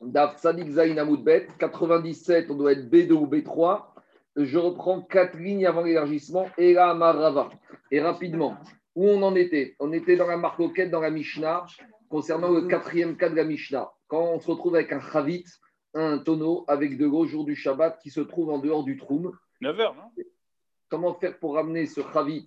Daf Sadik Zain Amoudbet, 97, on doit être B2 ou B3. Je reprends quatre lignes avant l'élargissement. Et là, Marava. Et rapidement, où on en était? On était dans la marcoquette, dans la Mishnah, concernant le quatrième cas de la Mishnah. Quand on se retrouve avec un chavit, un tonneau avec de l'eau jour du Shabbat qui se trouve en dehors du troum. 9 heures, non? Comment faire pour ramener ce chavit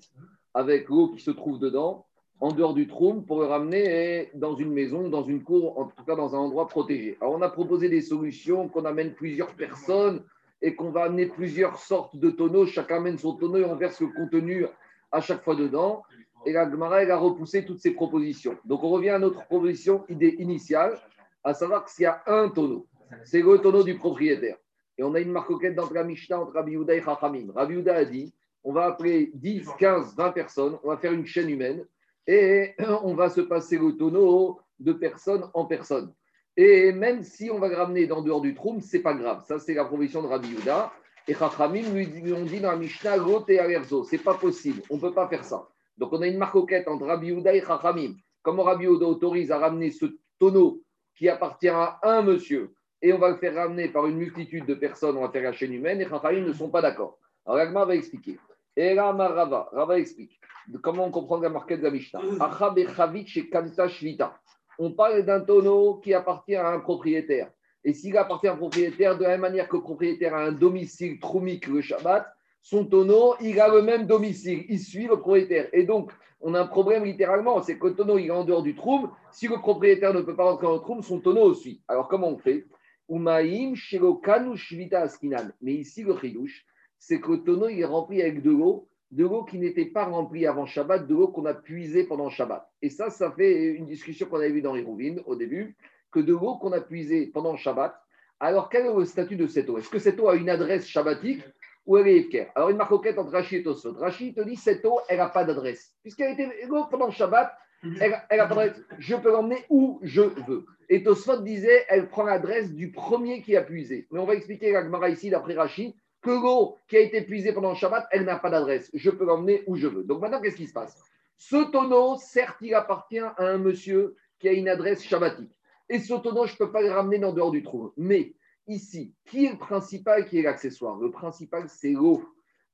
avec l'eau qui se trouve dedans? En dehors du troum pour le ramener dans une maison, dans une cour, en tout cas dans un endroit protégé. Alors on a proposé des solutions, qu'on amène plusieurs personnes et qu'on va amener plusieurs sortes de tonneaux. Chacun amène son tonneau et on verse le contenu à chaque fois dedans. Et la Gemara, elle a repoussé toutes ces propositions. Donc on revient à notre proposition idée initiale, à savoir qu'il y a un tonneau. C'est le tonneau du propriétaire. Et on a une marcoquette dans la Mishnah entre Rabbi Yehuda et Chachamim. Rabbi Yehuda a dit on va appeler 10, 15, 20 personnes, on va faire une chaîne humaine et on va se passer le tonneau de personne en personne. Et même si on va le ramener dans dehors du troum, c'est pas grave. Ça, c'est la proposition de Rabbi Yuda. Et Chachamim lui ont dit dans la Mishnah, et Alerzo, c'est pas possible, on peut pas faire ça. Donc on a une marcoquette entre Rabbi Yuda et Chachamim. Comment Rabbi Yuda autorise à ramener ce tonneau qui appartient à un monsieur et on va le faire ramener par une multitude de personnes, on va faire la chaîne humaine, et Chachamim ne sont pas d'accord. Alors va expliquer. Et là, Rava, Rava explique comment on comprend la marquette de la Mishnah. On parle d'un tonneau qui appartient à un propriétaire. Et s'il appartient à un propriétaire, de la même manière que le propriétaire a un domicile troumik le Shabbat, son tonneau, il a le même domicile. Il suit le propriétaire. Et donc, on a un problème littéralement, c'est que le tonneau, il est en dehors du troum. Si le propriétaire ne peut pas rentrer dans le troum, son tonneau aussi. Alors, comment on fait? Mais ici, le chidouche, c'est que le tonneau, il est rempli avec de l'eau de l'eau qui n'était pas remplie avant Shabbat, de l'eau qu'on a puisée pendant Shabbat. Et ça, ça fait une discussion qu'on avait vue dans les Rouvines au début, que de l'eau qu'on a puisée pendant Shabbat, alors quel est le statut de cette eau? Est-ce que cette eau a une adresse shabbatique ou elle est efker Alors une marcoquette entre Rachid et Tosfot. Rachid te dit cette eau, elle n'a pas d'adresse. Puisqu'elle a été l'eau pendant Shabbat, elle n'a pas d'adresse. Je peux l'emmener où je veux. Et Tosfot disait, elle prend l'adresse du premier qui a puisé. Mais on va expliquer la Gemara ici d'après Rachid que l'eau qui a été puisée pendant le Shabbat, elle n'a pas d'adresse. Je peux l'emmener où je veux. Donc maintenant, qu'est-ce qui se passe? Ce tonneau, certes, il appartient à un monsieur qui a une adresse shabbatique. Et ce tonneau, je ne peux pas le ramener dans dehors du trou. Mais ici, qui est le principal, qui est l'accessoire? Le principal, c'est l'eau.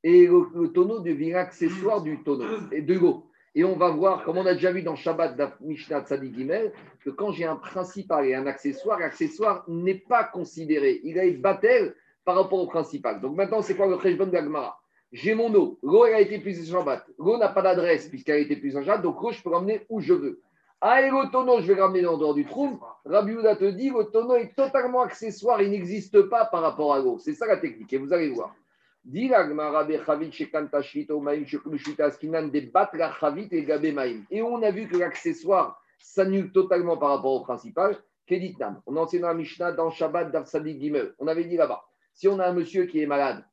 Et le, tonneau devient l'accessoire du tonneau et de l'eau. Et on va voir, comme on a déjà vu dans Shabbat Mishnah Tzadik Gimel, que quand j'ai un principal et un accessoire, l'accessoire n'est pas considéré. Il a une battel par rapport au principal. Donc maintenant, c'est quoi le Kheshbon d'Agmara J'ai mon eau. L'eau, elle a été puisée Shabbat. L'eau n'a pas d'adresse puisqu'elle a été puisée Shabbat. Donc l'eau, je peux l'emmener où je veux. Ah, et le tonneau, je vais le ramener en dehors du trou. Rabbi Houda te dit, le tonneau est totalement accessoire, il n'existe pas par rapport à l'eau. C'est ça la technique, et vous allez voir. Et on a vu que l'accessoire s'annule totalement par rapport au principal. On a enseigné dans la Mishnah dans Shabbat d'Arsadi Gimel. On avait dit là-bas. Si on a un monsieur qui est malade,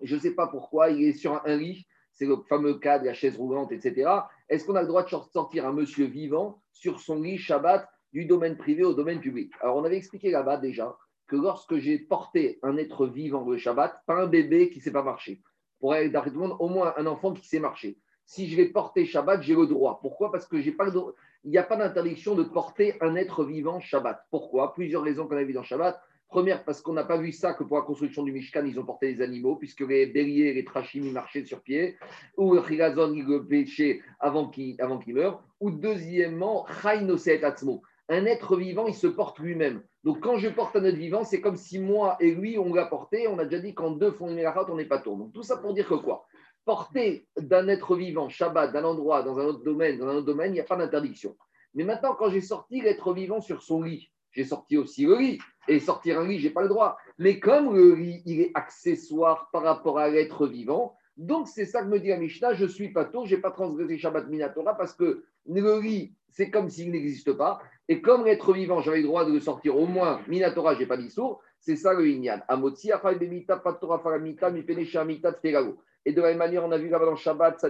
je ne sais pas pourquoi, il est sur un lit, c'est le fameux cas de la chaise roulante, etc. Est-ce qu'on a le droit de sortir un monsieur vivant sur son lit Shabbat du domaine privé au domaine public? Alors, on avait expliqué là-bas déjà que lorsque j'ai porté un être vivant le Shabbat, pas un bébé qui ne sait pas marcher, pour aller dans le monde, au moins un enfant qui sait marcher. Si je vais porter Shabbat, j'ai le droit. Pourquoi? Parce que j'ai pas il n'y a pas d'interdiction de porter un être vivant Shabbat. Pourquoi? Plusieurs raisons qu'on a vues dans Shabbat. Première, parce qu'on n'a pas vu ça que pour la construction du Mishkan, ils ont porté des animaux, puisque les béliers, les trachim, marchaient sur pied, ou le chilazon, ils le pêchaient avant qu'il avant meure, ou deuxièmement, atzmo. Un être vivant, il se porte lui-même. Donc quand je porte un être vivant, c'est comme si moi et lui, on l'a porté. On a déjà dit qu'en deux font une on n'est pas tour. Donc tout ça pour dire que quoi? Porter d'un être vivant, Shabbat, d'un endroit, dans un autre domaine, dans un autre domaine, il n'y a pas d'interdiction. Mais maintenant, quand j'ai sorti l'être vivant sur son lit, j'ai sorti aussi le lit. Et sortir un lit, je n'ai pas le droit. Mais comme le lit, il est accessoire par rapport à l'être vivant, donc c'est ça que me dit la Mishnah, je suis pas tôt, je n'ai pas transgressé Shabbat Minatora parce que le lit, c'est comme s'il n'existe pas. Et comme l'être vivant, j'avais le droit de le sortir au moins Minatora, je n'ai pas dit sourd, c'est ça le Inyan. Et de la même manière, on a vu là-bas dans Shabbat,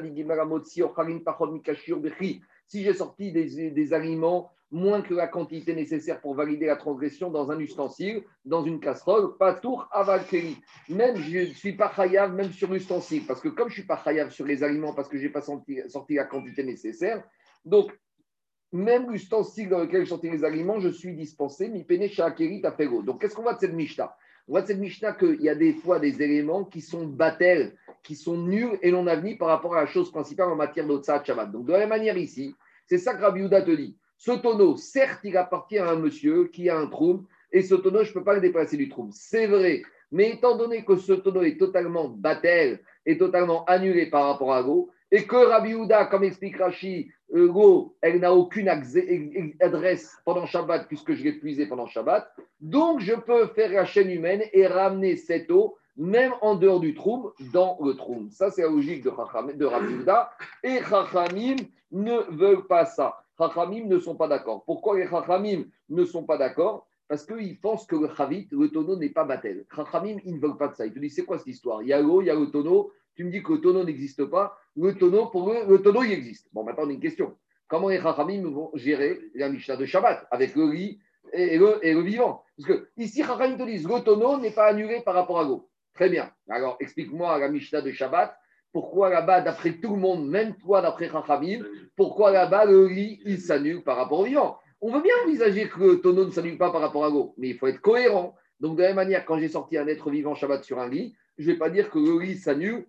si j'ai sorti des, des aliments moins que la quantité nécessaire pour valider la transgression dans un ustensile, dans une casserole, pas tour avalkeri. Même je ne suis pas chayav, même sur l'ustensile, parce que comme je ne suis pas chayav sur les aliments, parce que je n'ai pas sorti, la quantité nécessaire, donc même l'ustensile dans lequel je sortais les aliments, je suis dispensé, mi pene à fego. Donc, qu'est-ce qu'on voit de cette Mishnah On voit de cette Mishnah qu'il y a des fois des éléments qui sont battels, qui sont nuls et non avenus par rapport à la chose principale en matière d'Otsa Shabbat. Donc, de la même manière ici, c'est ça que Rabbi te dit. Ce tonneau, certes, il appartient à un monsieur qui a un trou, et ce tonneau, je ne peux pas le déplacer du trou. C'est vrai, mais étant donné que ce tonneau est totalement battel, est totalement annulé par rapport à Go, et que Rabbi Houda, comme explique Rashi, euh, Go, elle n'a aucune adresse pendant Shabbat puisque je l'ai puisé pendant Shabbat, donc je peux faire la chaîne humaine et ramener cette eau même en dehors du troum, dans le troum. Ça, c'est la logique de, Rabbi. Et Chachamim ne veulent pas ça. Chachamim ne sont pas d'accord. Pourquoi les Chachamim ne sont pas d'accord? Parce qu'ils pensent que le Chavit, le tonneau, n'est pas battel. Chachamim, ils ne veulent pas de ça. Ils te disent, c'est quoi cette histoire? Il y a l'eau, il y a le tonneau, tu me dis que le tonneau n'existe pas, le tonneau, pour eux, le tonneau, il existe. Bon, maintenant, on a une question. Comment les Chachamim vont gérer la Mishnah de Shabbat avec le le, et le vivant? Parce que ici, Chachamim te disent, le tonneau n'est pas annulé par rapport à l'eau. Très bien. Alors, explique-moi la Mishnah de Shabbat. Pourquoi là-bas, d'après tout le monde, même toi, d'après Chachamim, pourquoi là-bas, le lit, il s'annule par rapport au vivant On veut bien envisager que le tonneau ne s'annule pas par rapport à l'eau, mais il faut être cohérent. Donc, de la même manière, quand j'ai sorti un être vivant Shabbat sur un lit, je ne vais pas dire que le lit s'annule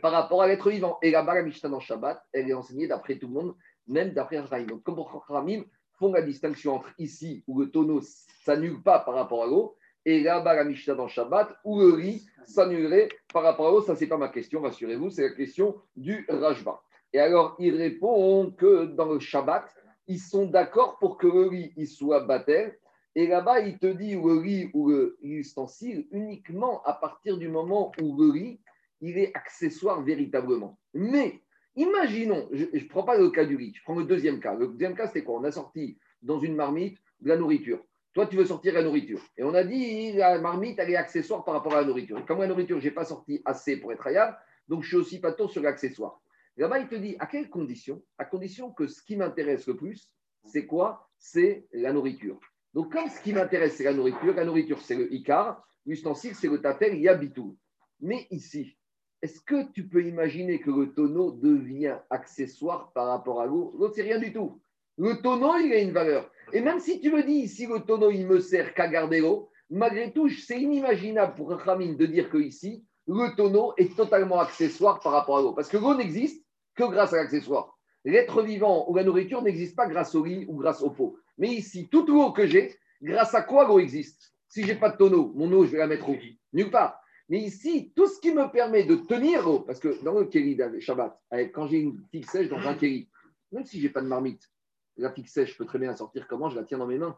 par rapport à l'être vivant. Et là-bas, la Mishnah dans Shabbat, elle est enseignée d'après tout le monde, même d'après Rahim. Donc, comme Rahim font la distinction entre ici, où le tonneau s'annule pas par rapport à l'eau, et là-bas, la Mishnah dans Shabbat, où le riz s'annulerait par rapport à l'eau. Ça, c'est pas ma question, rassurez-vous, c'est la question du Rajba. Et alors, il répond que dans le Shabbat, ils sont d'accord pour que le riz il soit battel. Et là-bas, il te dit le riz ou l'ustensile uniquement à partir du moment où le riz il est accessoire véritablement. Mais imaginons, je ne prends pas le cas du riz, je prends le deuxième cas. Le deuxième cas, c'était quoi? On a sorti dans une marmite de la nourriture. Toi, tu veux sortir la nourriture. Et on a dit, la marmite, elle est accessoire par rapport à la nourriture. Et comme la nourriture, je n'ai pas sorti assez pour être rayable, donc je suis aussi pas tôt sur l'accessoire. Là-bas, il te dit, à quelles conditions? À condition que ce qui m'intéresse le plus, c'est quoi? C'est la nourriture. Donc, comme ce qui m'intéresse, c'est la nourriture, la nourriture, c'est le Icar, l'ustensile, c'est le tatel, yabitou. Mais ici, est-ce que tu peux imaginer que le tonneau devient accessoire par rapport à l'eau? L'autre, c'est rien du tout. Le tonneau, il a une valeur. Et même si tu me dis, si le tonneau, il me sert qu'à garder l'eau, malgré tout, c'est inimaginable pour Ramin de dire que ici, le tonneau est totalement accessoire par rapport à l'eau. Parce que l'eau n'existe que grâce à l'accessoire. L'être vivant ou la nourriture n'existe pas grâce au lit ou grâce au pot. Mais ici, toute l'eau que j'ai, grâce à quoi l'eau existe? Si j'ai pas de tonneau, mon eau, je vais la mettre où? Nulle part. Mais ici, tout ce qui me permet de tenir l'eau, parce que dans le kéli Shabbat, quand j'ai une figue sèche dans un kéli, même si je n'ai pas de marmite, la figue sèche, je peux très bien la sortir comment Je la tiens dans mes mains.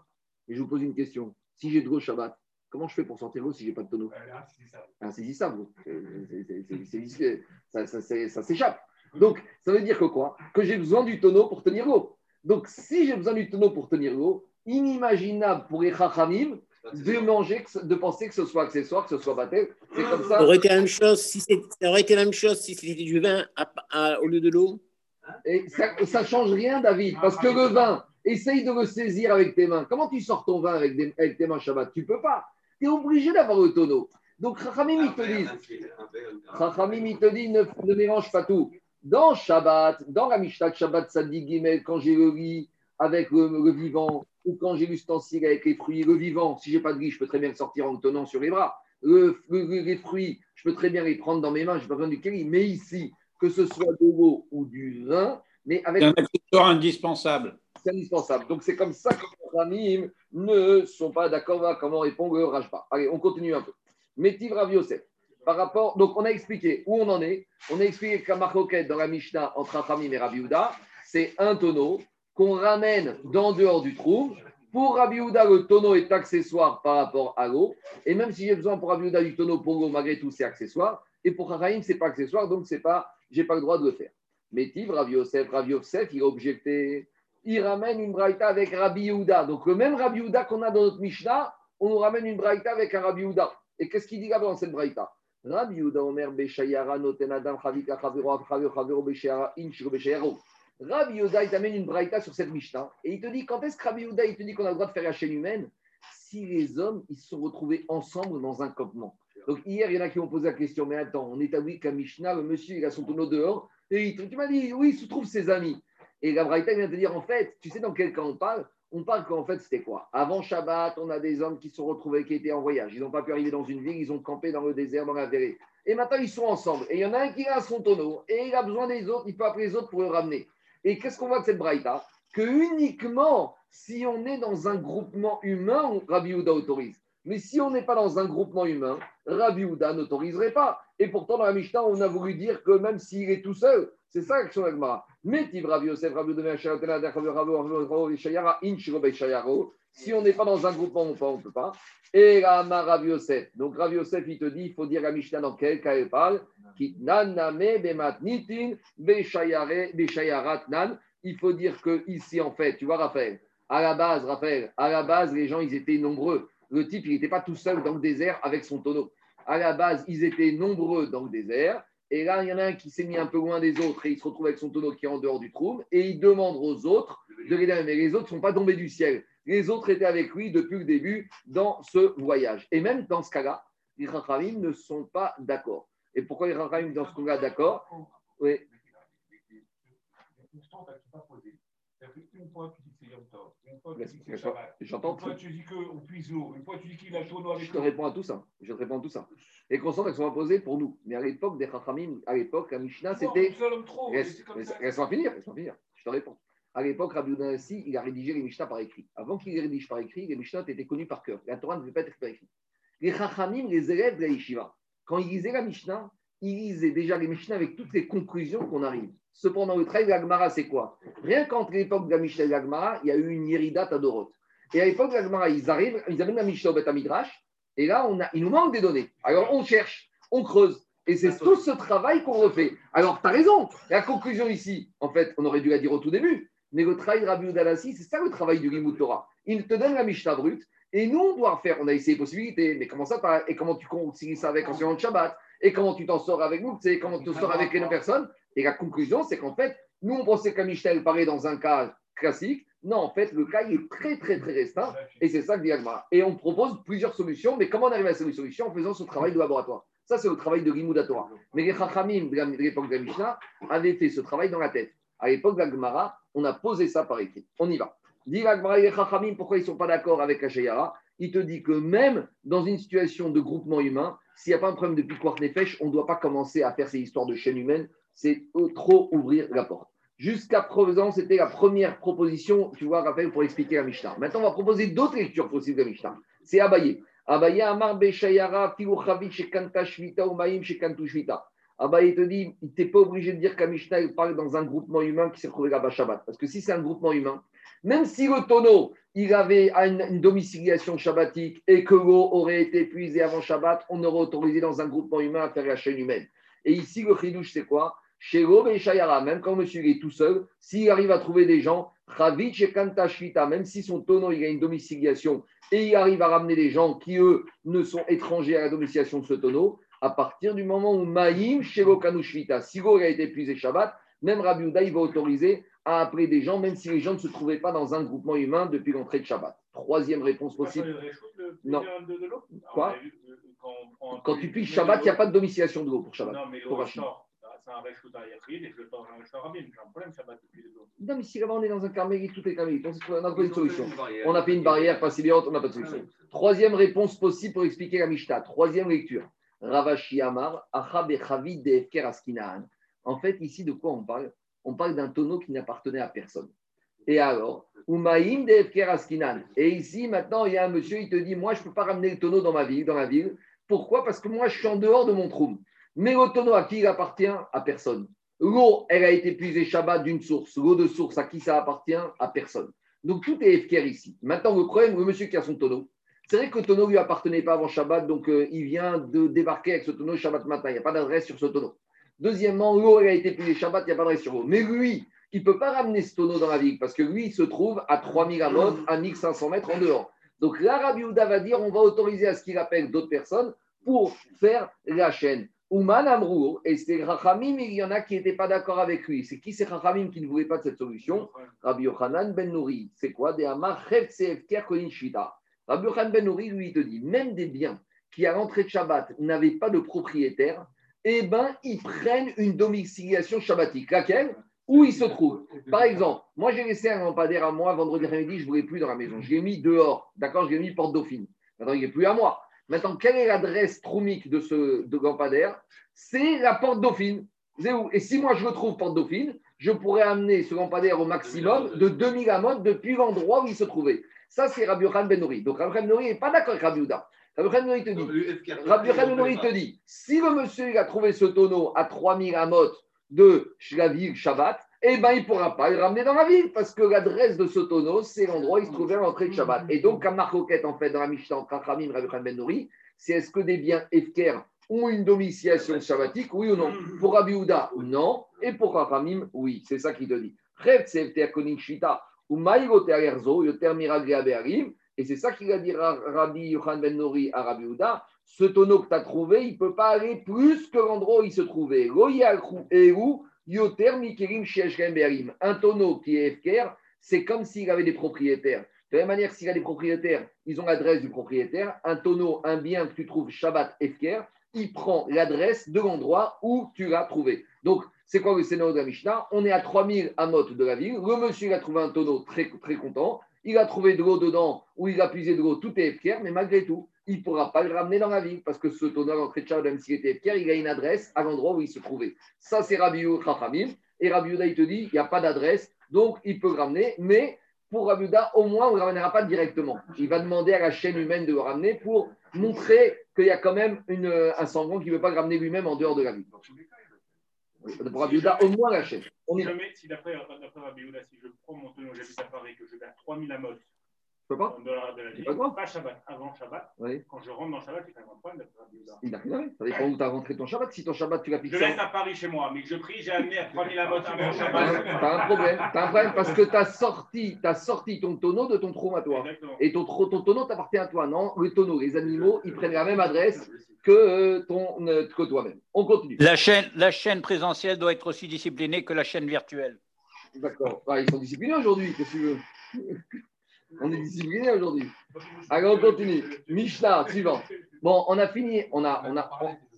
Et je vous pose une question. Si j'ai de l'eau Shabbat, comment je fais pour sortir l'eau si je n'ai pas de tonneau Insaisissable. Ça, ça, ça s'échappe. Donc, ça veut dire que quoi? Que j'ai besoin du tonneau pour tenir l'eau. Donc, si j'ai besoin du tonneau pour tenir l'eau, inimaginable pour les chachamim de manger, de penser que ce soit accessoire, que ce soit battu. C'est comme ça. Ça aurait été la même chose si c'était la même chose si c'était du vin au lieu de l'eau? Et ça, ne change rien, David, parce que le vin, essaye de le saisir avec tes mains. Comment tu sors ton vin avec, tes mains Shabbat? Tu peux pas. Tu es obligé d'avoir le tonneau. Donc, Chachamim, il te dit, dit, ne, mélange pas tout. Dans Shabbat, dans la Mishnah Shabbat Sadi Gimel, quand j'ai le riz avec le vivant, ou quand j'ai l'ustensile avec les fruits, le vivant, si j'ai pas de riz, je peux très bien le sortir en le tenant sur les bras. les fruits, je peux très bien les prendre dans mes mains, je n'ai pas besoin du kéli. Mais ici, que ce soit de l'eau ou du vin, mais avec. C'est un accessoire indispensable. C'est indispensable. Donc c'est comme ça que les amis ne sont pas d'accord comment répondre le Rajba. Allez, on continue un peu. Métiv Rav Par rapport, donc on a expliqué où on en est. On a expliqué qu'à Marcoquette, dans la Mishnah entre Rachamim et Rav c'est un tonneau qu'on ramène dans dehors du trou. Pour Rabbi le tonneau est accessoire par rapport à l'eau. Et même si j'ai besoin pour Rabbi du tonneau pour l'eau, malgré tout, c'est accessoire. Et pour Rahim, ce n'est pas accessoire, donc c'est pas, je n'ai pas le droit de le faire. Mais Tiv, Rabbi Yosef, Rabbi Yosef, il a objecté. Il ramène une braïta avec Rabbi Yehuda. Donc le même Rabbi Yehuda qu'on a dans notre Mishnah, on nous ramène une braïta avec un Rabbi Yehuda. Et qu'est-ce qu'il dit là-bas dans cette braïta? Rabbi Yehuda Omer Beshayara Noten Adam Chavika Chavero Chavero Beshayara Inchiro Beshayaro. Rabbi Yoda, il t'amène une braïta sur cette Mishnah et il te dit quand est-ce que Rabbi Yoda, il te dit qu'on a le droit de faire la chaîne humaine? Si les hommes, ils se sont retrouvés ensemble dans un campement. Donc hier, il y en a qui ont posé la question, mais attends, on établit qu'à Mishnah, le monsieur, il a son tonneau dehors et il, tu m'as dit, oui, il se trouve ses amis. Et la Braïta vient de dire, en fait, tu sais dans quel cas on parle? On parle qu'en fait, c'était quoi? Avant Shabbat, on a des hommes qui se sont retrouvés, qui étaient en voyage. Ils n'ont pas pu arriver dans une ville, ils ont campé dans le désert, dans la vallée. Et maintenant, ils sont ensemble. Et il y en a un qui a son tonneau, et il a besoin des autres, il peut appeler les autres pour le ramener. Et qu'est-ce qu'on voit de cette Braïta? Que uniquement si on est dans un groupement humain, Rabbi Houda autorise. Mais si on n'est pas dans un groupement humain, Rabbi Houda n'autoriserait pas. Et pourtant, dans la Mishnah, on a voulu dire que même s'il est tout seul, c'est ça l'action d'Agmara. Mais Rabbi Yosef, Rabbi si on n'est pas dans un groupement, on ne peut pas. Et la Rabbi Yosef. Donc Rabbi Yosef, il te dit, il faut dire la Mishnah dans quel cas elle parle. Il faut dire que ici, en fait, tu vois, Raphaël, à la base, Raphaël, à la base, les gens, ils étaient nombreux. Le type, il n'était pas tout seul dans le désert avec son tonneau. À la base, ils étaient nombreux dans le désert. Et là, il y en a un qui s'est mis un peu loin des autres et il se retrouve avec son tonneau qui est en dehors du trou. Et il demande aux autres de l'aider. Mais les autres ne sont pas tombés du ciel. Les autres étaient avec lui depuis le début dans ce voyage. Et même dans ce cas-là, les Rachamim ne sont pas d'accord. Et pourquoi les Rachamim dans ce cas-là d'accord Oui. Une fois, tu Tov. Une fois, tu dis qu'on puise l'eau. Une fois, tu dis qu'il a tonneau avec Je te réponds à tout ça. Je te réponds à tout ça. Les constantes, elles sont imposées pour nous. Mais à l'époque des Chachamim, à l'époque, la Mishnah, c'était. Laisse-moi finir, laisse-moi finir. Je te réponds. À l'époque, Rabbi Udanassi, il a rédigé les Mishnah par écrit. Avant qu'il les rédige par écrit, les Mishnah étaient connus par cœur. La Torah ne devait pas être par écrit. Les Chachamim, les élèves de la Yeshiva, quand ils lisaient la Mishnah, ils lisaient déjà les Mishnah avec toutes les conclusions qu'on arrive. Cependant, le travail de l'Agmara, c'est quoi? Rien qu'entre l'époque de la Mishnah et l'Agmara, il y a eu une Yerida Tadorot. Et à l'époque de l'Agmara, ils arrivent, ils amènent la Mishnah au Beth et là, on a, il nous manque des données. Alors, on cherche, on creuse. Et c'est tout ce travail qu'on refait. Alors, tu as raison. La conclusion ici, en fait, on aurait dû la dire au tout début. Mais le travail de Rabbi Udalasi, c'est ça le travail du Limut Torah. Il te donne la Mishnah brute. Et nous, on doit faire. On a essayé les possibilités. Mais comment ça Et comment tu concilies ça avec enseignant de Shabbat? Et comment tu t'en sors avec nous Comment tu t'en sors avec les personnes et la conclusion, c'est qu'en fait, nous, on pensait que Michel paraît dans un cas classique. Non, en fait, le cas il est très, très, très restreint. Et c'est ça que dit Et on propose plusieurs solutions. Mais comment on arrive à ces solutions En faisant ce travail de laboratoire? Ça, c'est le travail de Rimoudatora. Mais les Chachamim de l'époque de la Mishnah avaient fait ce travail dans la tête. À l'époque de la on a posé ça par écrit. On y va. Dit la les Chachamim, pourquoi ils ne sont pas d'accord avec Hachayara Il te dit que même dans une situation de groupement humain, s'il n'y a pas un problème de piquoir nefesh, on ne doit pas commencer à faire ces histoires de chaîne humaine c'est trop ouvrir la porte. Jusqu'à présent, c'était la première proposition, tu vois, Raphaël, pour expliquer la Mishnah. Maintenant, on va proposer d'autres lectures possibles de la Mishnah. C'est Abaye. Abaye Amar Beshayara, Shekanta Shvita, Umayim Shekantu Shvita. Abaye te dit, il n'était pas obligé de dire la Mishnah parle dans un groupement humain qui s'est retrouvé là-bas Shabbat. Parce que si c'est un groupement humain, même si le tonneau, il avait une, domiciliation shabbatique et que l'eau aurait été épuisée avant Shabbat, on aurait autorisé dans un groupement humain à faire la chaîne humaine. Et ici, le chidouche, c'est quoi? Chez et Shayara, même quand monsieur est tout seul, s'il arrive à trouver des gens, Chavit et même si son tonneau il a une domiciliation et il arrive à ramener des gens qui, eux, ne sont étrangers à la domiciliation de ce tonneau, à partir du moment où Maïm, Shelo Kanushvita, si a été épuisé Shabbat, même Rabbi Uda, il va autoriser à appeler des gens, même si les gens ne se trouvaient pas dans un groupement humain depuis l'entrée de Shabbat. Troisième réponse possible. Non. Quoi quand, tu piges Shabbat, il n'y a pas de domiciliation de l'eau pour Shabbat. Non, mais pour. Non, mais si là-bas on est dans un carmélite, tout est carmélite. On a pas une solution. On a fait une barrière pas on n'a pas de solution. Troisième réponse possible pour expliquer la Mishnah. Troisième lecture. Ravashi Amar, Achab et Defker Askinaan. En fait, ici, de quoi on parle? On parle d'un tonneau qui n'appartenait à personne. Et alors, Defker Askinan. Et ici, maintenant, il y a un monsieur, il te dit Moi, je ne peux pas ramener le tonneau dans ma ville, dans ville. Pourquoi? Parce que moi, je suis en dehors de mon trou. Mais le tonneau, à qui il appartient? À personne. L'eau, elle a été puisée Shabbat d'une source. L'eau de source, à qui ça appartient? À personne. Donc tout est FKR ici. Maintenant, le problème, le monsieur qui a son tonneau, c'est vrai que le tonneau ne lui appartenait pas avant Shabbat, donc euh, il vient de débarquer avec ce tonneau Shabbat matin. Il n'y a pas d'adresse sur ce tonneau. Deuxièmement, l'eau, a été puisée Shabbat, il n'y a pas l'eau. Mais lui, il ne peut pas ramener ce tonneau dans la ville parce que lui, il se trouve à 3000 amot, à 1500 mètres en dehors. Donc l'Arabie va dire on va autoriser à ce qu'il appelle d'autres personnes pour faire la chaîne. Ouman Amrour, et c'est Rachamim, il y en a qui n'étaient pas d'accord avec lui. C'est qui c'est Rachamim qui ne voulait pas de cette solution? Rabbi Yochanan Ben Nouri. C'est quoi? Des. Rabbi Yochanan Ben Nouri, lui, il te dit même des biens qui, à l'entrée de Shabbat, n'avaient pas de propriétaire, eh bien, ils prennent une domiciliation shabbatique. Laquelle? Où il se trouve. Par exemple, moi j'ai laissé un lampadaire à moi vendredi après-midi, je ne voulais plus dans la maison. Je l'ai mis dehors, d'accord? Je l'ai mis porte Dauphine. Maintenant, il n'est plus à moi. Maintenant, quelle est l'adresse troumique de ce de lampadaire? C'est la porte Dauphine. Et si moi je le trouve porte Dauphine, je pourrais amener ce lampadaire au maximum de 2000 amotes depuis l'endroit où il se trouvait. Ça, c'est Rabbi Khan Ben Donc Rabbi Khan Ben n'est pas d'accord avec Rabbi Ouda. Rabbi Khan Ben te dit, Ben si le monsieur il a trouvé ce tonneau à 3000 amotes de la ville Shabbat, eh ben, il ne pourra pas le ramener dans la ville parce que l'adresse de ce tonneau, c'est l'endroit où il se trouvait à l'entrée de Shabbat. Et donc, comme marcoquette, en fait, dans la Mishnah, entre Rabbi Ben c'est est-ce que des biens Efker ont une domiciliation shabbatique, oui ou non Pour Rabbi Ouda, non. Et pour Rachamim, oui. C'est ça qu'il te dit. Et c'est ça qu'il a dit Rabbi Yohan Ben Nori à Rabbi Ouda. Ce tonneau que tu as trouvé, il ne peut pas aller plus que l'endroit où il se trouvait. Un tonneau qui est Efker, c'est comme s'il avait des propriétaires. De la même manière, s'il a des propriétaires, ils ont l'adresse du propriétaire. Un tonneau, un bien que tu trouves Shabbat Efker, il prend l'adresse de l'endroit où tu l'as trouvé. Donc, c'est quoi le scénario de la Mishnah? On est à 3000 amot de la ville. Le monsieur, a trouvé un tonneau très content. Il a trouvé de l'eau dedans, ou il a puisé de l'eau, tout est FKR, mais malgré tout, il ne pourra pas le ramener dans la ville parce que ce tonneau, Charles, même s'il était FKR, il a une adresse à l'endroit où il se trouvait. Ça, c'est Rabbi Chachamim. Et Rabbi il te dit, il n'y a pas d'adresse, donc il peut le ramener, mais pour Rabbi au moins, on ne le ramènera pas directement. Il va demander à la chaîne humaine de le ramener pour montrer qu'il y a quand même une, un sanglant qui ne veut pas le ramener lui-même en dehors de la ville. Pour Rabbi au moins la chaîne. Jamais, si d'après Rabbi si je prends mon tonneau, j'habite à Paris, que je vais à 3000 amotes, peux pas pas, pas Shabbat, avant Shabbat. Quand je rentre dans Shabbat, c'est un grand problème Il n'a rien Ça dépend où tu as rentré ton Shabbat. Si ton Shabbat, tu l'as fixé. Je laisse à Paris chez moi, mais je prie, j'ai amené à 3000 amotes avant Shabbat. Tu as un problème. Tu as un problème parce que tu as sorti, as sorti ton tonneau de ton trône à toi. Et ton, ton tonneau t'appartient à toi. Non, le tonneau, les animaux, ils prennent la même adresse que, ton, euh, que toi-même. On continue. La chaîne, la chaîne présentielle doit être aussi disciplinée que la chaîne virtuelle. D'accord. ils sont disciplinés aujourd'hui, qu'est-ce que tu veux? On est discipliné aujourd'hui. Alors, on continue. Mishnah, suivant. Bon, on a fini. On, a, on, a,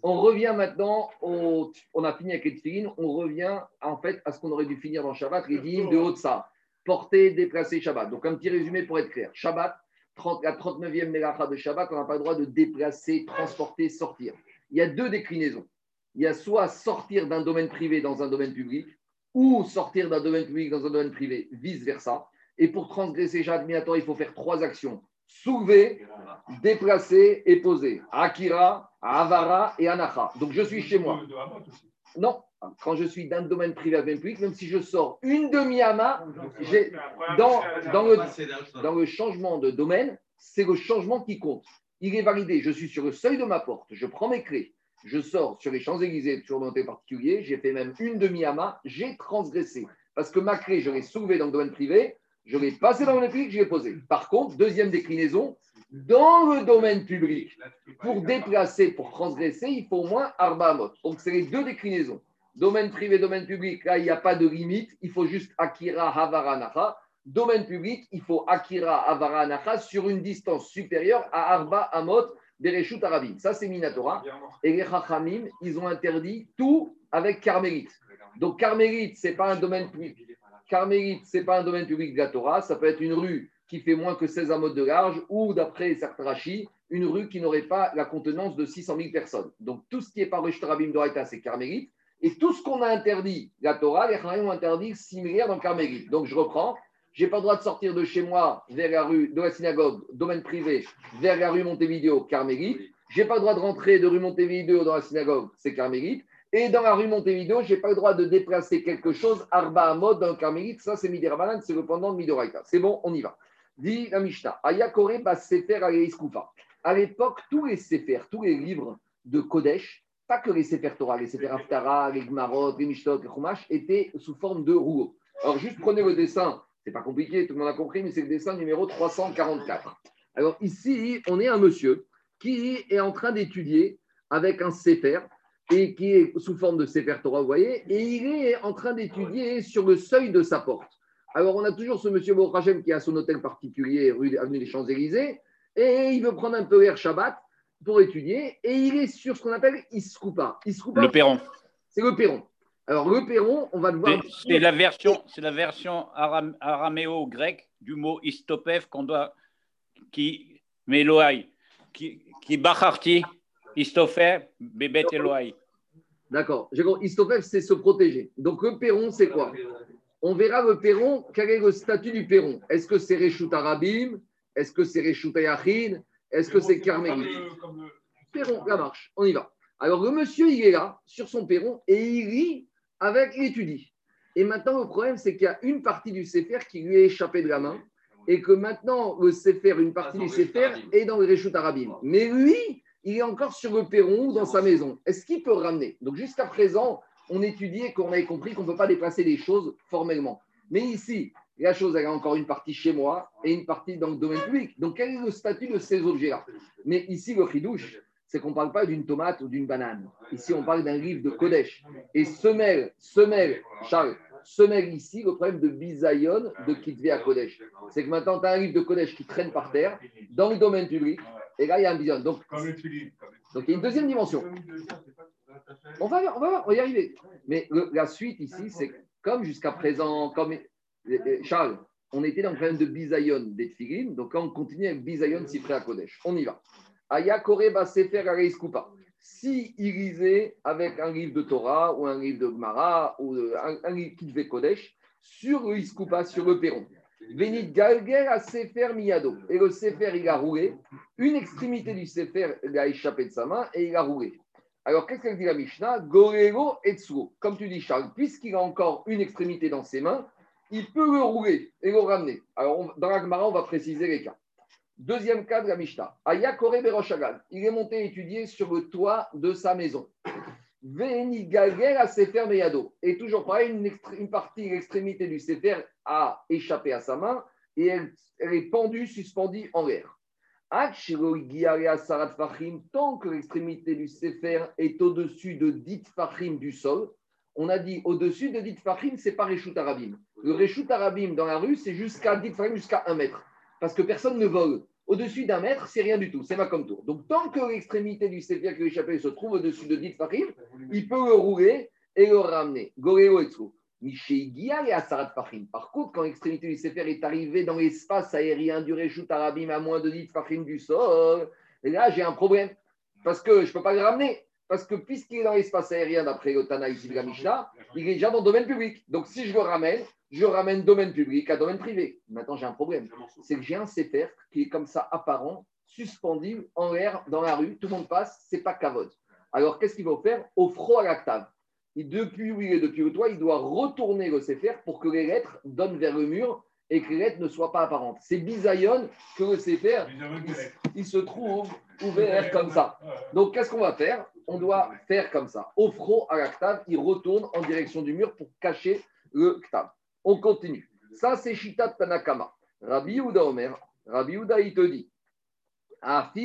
on, revient maintenant. Au, on a fini avec les tefilines. On revient en fait à ce qu'on aurait dû finir dans Shabbat, les dîmes de Haute-Sa. Porter, déplacer Shabbat. Donc, un petit résumé pour être clair. Shabbat, 30, la 39e Melacha de Shabbat, on n'a pas le droit de déplacer, transporter, sortir. Il y a deux déclinaisons. Il y a soit sortir d'un domaine privé dans un domaine public, ou sortir d'un domaine public dans un domaine privé, vice-versa. Et pour transgresser Shabbat il faut faire trois actions soulever, déplacer et poser. Akira, Avara et Anacha. Donc je suis chez moi. Non, quand je suis d'un domaine privé à public, même si je sors une demi-ama, dans, dans, le, dans le changement de domaine, c'est le changement qui compte. Il est validé. Je suis sur le seuil de ma porte, je prends mes clés, je sors sur les Champs-Élysées, sur le particulier, j'ai fait même une demi-ama, j'ai transgressé. Parce que ma clé, je l'ai soulevée dans le domaine privé, je l'ai passé dans le public, je l'ai posé. Par contre, deuxième déclinaison, dans le domaine public, pour déplacer, pour transgresser, il faut au moins Arba Donc, c'est les deux déclinaisons. Domaine privé, domaine public, là, il n'y a pas de limite. Il faut juste Akira Havaranacha. Domaine public, il faut Akira Havaranacha sur une distance supérieure à Arba Amot Bereshut Arabim. Ça, c'est Minatora. Et les Chachamim, ils ont interdit tout avec Carmélite. Donc, Carmélite, ce n'est pas un domaine public. Carmélite, ce n'est pas un domaine public de la Torah, ça peut être une rue qui fait moins que 16 amotes de large ou, d'après certains rachis, une rue qui n'aurait pas la contenance de 600 000 personnes. Donc tout ce qui est par Shtarabim d'Oraita, c'est Carmélite. Et tout ce qu'on a interdit, la Torah, les Chachamim ont interdit similaire dans Carmélite. Donc je reprends. Je n'ai pas le droit de sortir de chez moi vers la rue de la synagogue, domaine privé, vers la rue Montevideo, Carmélite. Je n'ai pas le droit de rentrer de rue Montevideo dans la synagogue, c'est Carmélite. Et dans la rue Montevideo, je n'ai pas le droit de déplacer quelque chose, Arba Amod, dans le Carmélite. Ça, c'est Midirabanan, c'est le pendant de Midoraita. C'est bon, on y va. Dit la Mishnah. Ayakore bas Sefer À l'époque, tous les Sefer, tous les livres de Kodesh, pas que les Sefer Torah, les Sefer Haftara, les Gmarot, les Mishtot, les Chumash, étaient sous forme de rouleaux. Alors, juste prenez le dessin. C'est pas compliqué, tout le monde a compris, mais c'est le dessin numéro 344. Alors, ici, on est un monsieur qui est en train d'étudier avec un Sefer et qui est sous forme de Sefer Torah, vous voyez, et il est en train d'étudier sur le seuil de sa porte. Alors, on a toujours ce monsieur Borachem qui a son hôtel particulier, rue Avenue des Champs-Élysées, et il veut prendre un peu l'air Shabbat pour étudier, et il est sur ce qu'on appelle Iskoupa. le perron. C'est le perron. Alors, le perron, on va. C'est la version, c'est la version araméo-grecque du mot istopef qu'on doit, qui, Meloai, qui, qui bacharti, istofer, bébé Eloai. D'accord. Istopef, c'est se protéger. Donc, le perron, c'est quoi? On verra le perron, quel est le statut du perron? Est-ce que c'est Reshut Arabim? Est-ce que c'est Reshut Ayachin? Est-ce que c'est Carmélie Perron, la marche, on y va. Alors, le monsieur, il est là, sur son perron, et il lit avec l'étudie. Et maintenant, le problème, c'est qu'il y a une partie du Sefer qui lui est échappée de la main, et que maintenant, le Sefer, une partie du Sefer, est dans le Réchout Arabim. Mais lui, il est encore sur le perron ou dans sa maison. Est-ce qu'il peut ramener? Donc, jusqu'à présent, on étudiait qu'on avait compris qu'on ne peut pas déplacer les choses formellement. Mais ici, la chose, elle a encore une partie chez moi et une partie dans le domaine public. Donc, quel est le statut de ces objets-là? Mais ici, le chidouche, c'est qu'on ne parle pas d'une tomate ou d'une banane. Ici, on parle d'un livre de Kodesh. Et semelle, semelle, Charles, semelle ici le problème de bisayon de Kitvé à Kodesh. C'est que maintenant, tu as un livre de Kodesh qui traîne par terre dans le domaine public. Et là, il y a un bisayon. Donc, donc, il y a une deuxième dimension. On va, on va, on va y arriver. Mais la suite ici, c'est comme jusqu'à présent, comme Charles, on était dans le problème de bisayon des Donc, quand on continue avec bisayon si près à Kodesh, on y va. Ayakore va sefer Si il lisait avec un livre de Torah ou un livre de Gemara ou un, livre qui devait Kodesh sur le Iskoupa, sur le perron. Venit Galger à Sefer Miyado. Et le Sefer, il a roulé. Une extrémité du Sefer, a échappé de sa main et il a roulé. Alors, qu'est-ce qu'elle dit la Mishnah? Gorero et Comme tu dis, Charles, puisqu'il a encore une extrémité dans ses mains, il peut le rouler et le ramener. Alors, dans la Gemara, on va préciser les cas. Deuxième cas de la Mishnah. Ayakore Beroshagan. Il est monté étudier sur le toit de sa maison. À Sefer Meyado. Et toujours pareil, une, une partie, l'extrémité du Sefer a échappé à sa main et elle, est pendue, suspendue en l'air. Tant que l'extrémité du Sefer est au-dessus de 10 Fahim du sol, on a dit au-dessus de 10 Fahim, c'est pas Reshut Arabim. Le Reshut Arabim dans la rue, c'est jusqu'à 10 Fahim, jusqu'à 1 mètre parce que personne ne vole. Au-dessus d'un mètre, c'est rien du tout, c'est ma comme tour. Donc, tant que l'extrémité du séphir qui échappé se trouve au-dessus de 10 farim, il peut le rouler et le ramener. Goréo et Par contre, quand l'extrémité du séphir est arrivée dans l'espace aérien du Réchout Arabim à moins de 10 farim du sol, et là, j'ai un problème. Parce que je ne peux pas le ramener. Parce que puisqu'il est dans l'espace aérien, d'après le Tana ici de la Mishnah, il est déjà dans le domaine public. Donc, si je le ramène, je ramène domaine public à domaine privé. Maintenant, j'ai un problème. C'est que j'ai un CFR qui est comme ça apparent, suspendu en l'air dans la rue. Tout le monde passe, c'est pas cavode. Alors, qu'est-ce qu'il va faire? Au froid à l'actave. Depuis où il est, depuis le toit, il doit retourner le CFR pour que les lettres donnent vers le mur et que les lettres ne soient pas apparentes. C'est bisaïon que le CFR, il, se trouve ouvert comme ça. Donc, qu'est-ce qu'on va faire? On doit faire comme ça. Froid à l'actave, il retourne en direction du mur pour cacher le ktav. On continue. Ça, c'est Shitat Tanakama. Rabbi Uda Omer, Rabbi Uda, il te dit. Rabbi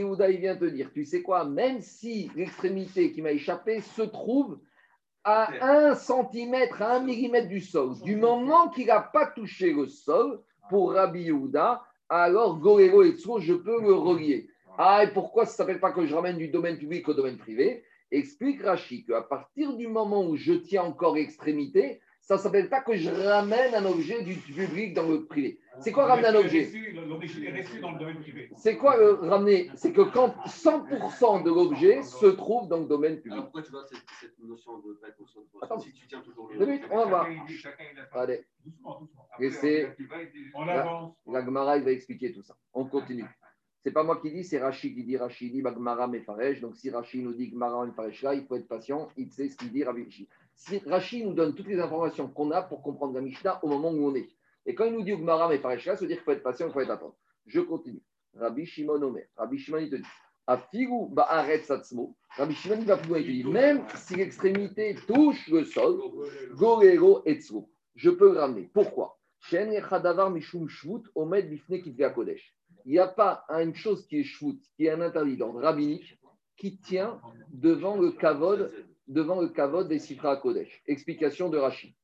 Uda, il vient te dire Tu sais quoi Même si l'extrémité qui m'a échappé se trouve à un centimètre, à un millimètre du sol, du moment qu'il n'a pas touché le sol, pour Rabbi Yehuda, alors Gorero et je peux le relier. Ah, et pourquoi ça ne s'appelle pas que je ramène du domaine public au domaine privé? Explique Rachid qu'à partir du moment où je tiens encore extrémité, ça ne s'appelle pas que je ramène un objet du public dans le privé. C'est quoi ramener un objet C'est quoi euh, ramener C'est que quand 100% de l'objet se trouve dans le domaine public. Alors pourquoi tu vois cette, cette notion de pas être au Attends, si tu tiens toujours le. Minutes, on va voir. Allez. On avance. La, la Gemara, il va expliquer tout ça. On continue. C'est pas moi qui dis, c'est Rachid qui dit. Rachid dit Bagmara Mefaresh. Donc si Rachid nous dit Gmara Mefaresh là, il faut être patient. Il sait ce qu'il dit Rabbi Si Rachid nous donne toutes les informations qu'on a pour comprendre la Mishnah au moment où on est. Et quand il nous dit Gmara Mefaresh là, ça veut dire qu'il faut être patient, il faut être attendre. Je continue. Rabbi Shimon Omer. Rabbi Shimon, il te dit Afigu Ba'aret Satsmo. Rabbi Shimon, il va plus loin. Il dit même si l'extrémité touche le sol, Gorero Etzro, je peux le ramener. Pourquoi? Shvut il n'y a pas une chose qui est choute, qui est un interdit d'ordre rabbinique, qui tient devant le kavod, devant le kavod des Sifra Kodesh. Explication de Rachid.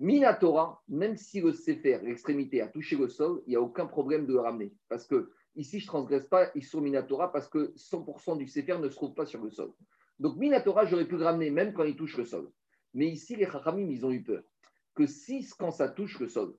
Minatora, même si le Sefer, l'extrémité, a touché le sol, il n'y a aucun problème de le ramener. Parce que Ici, je ne transgresse pas Issur Minatora parce que 100% du Sefer ne se trouve pas sur le sol. Donc, Minatora, j'aurais pu le ramener même quand il touche le sol. Mais ici, les Chachamim, ils ont eu peur que si, quand ça touche le sol,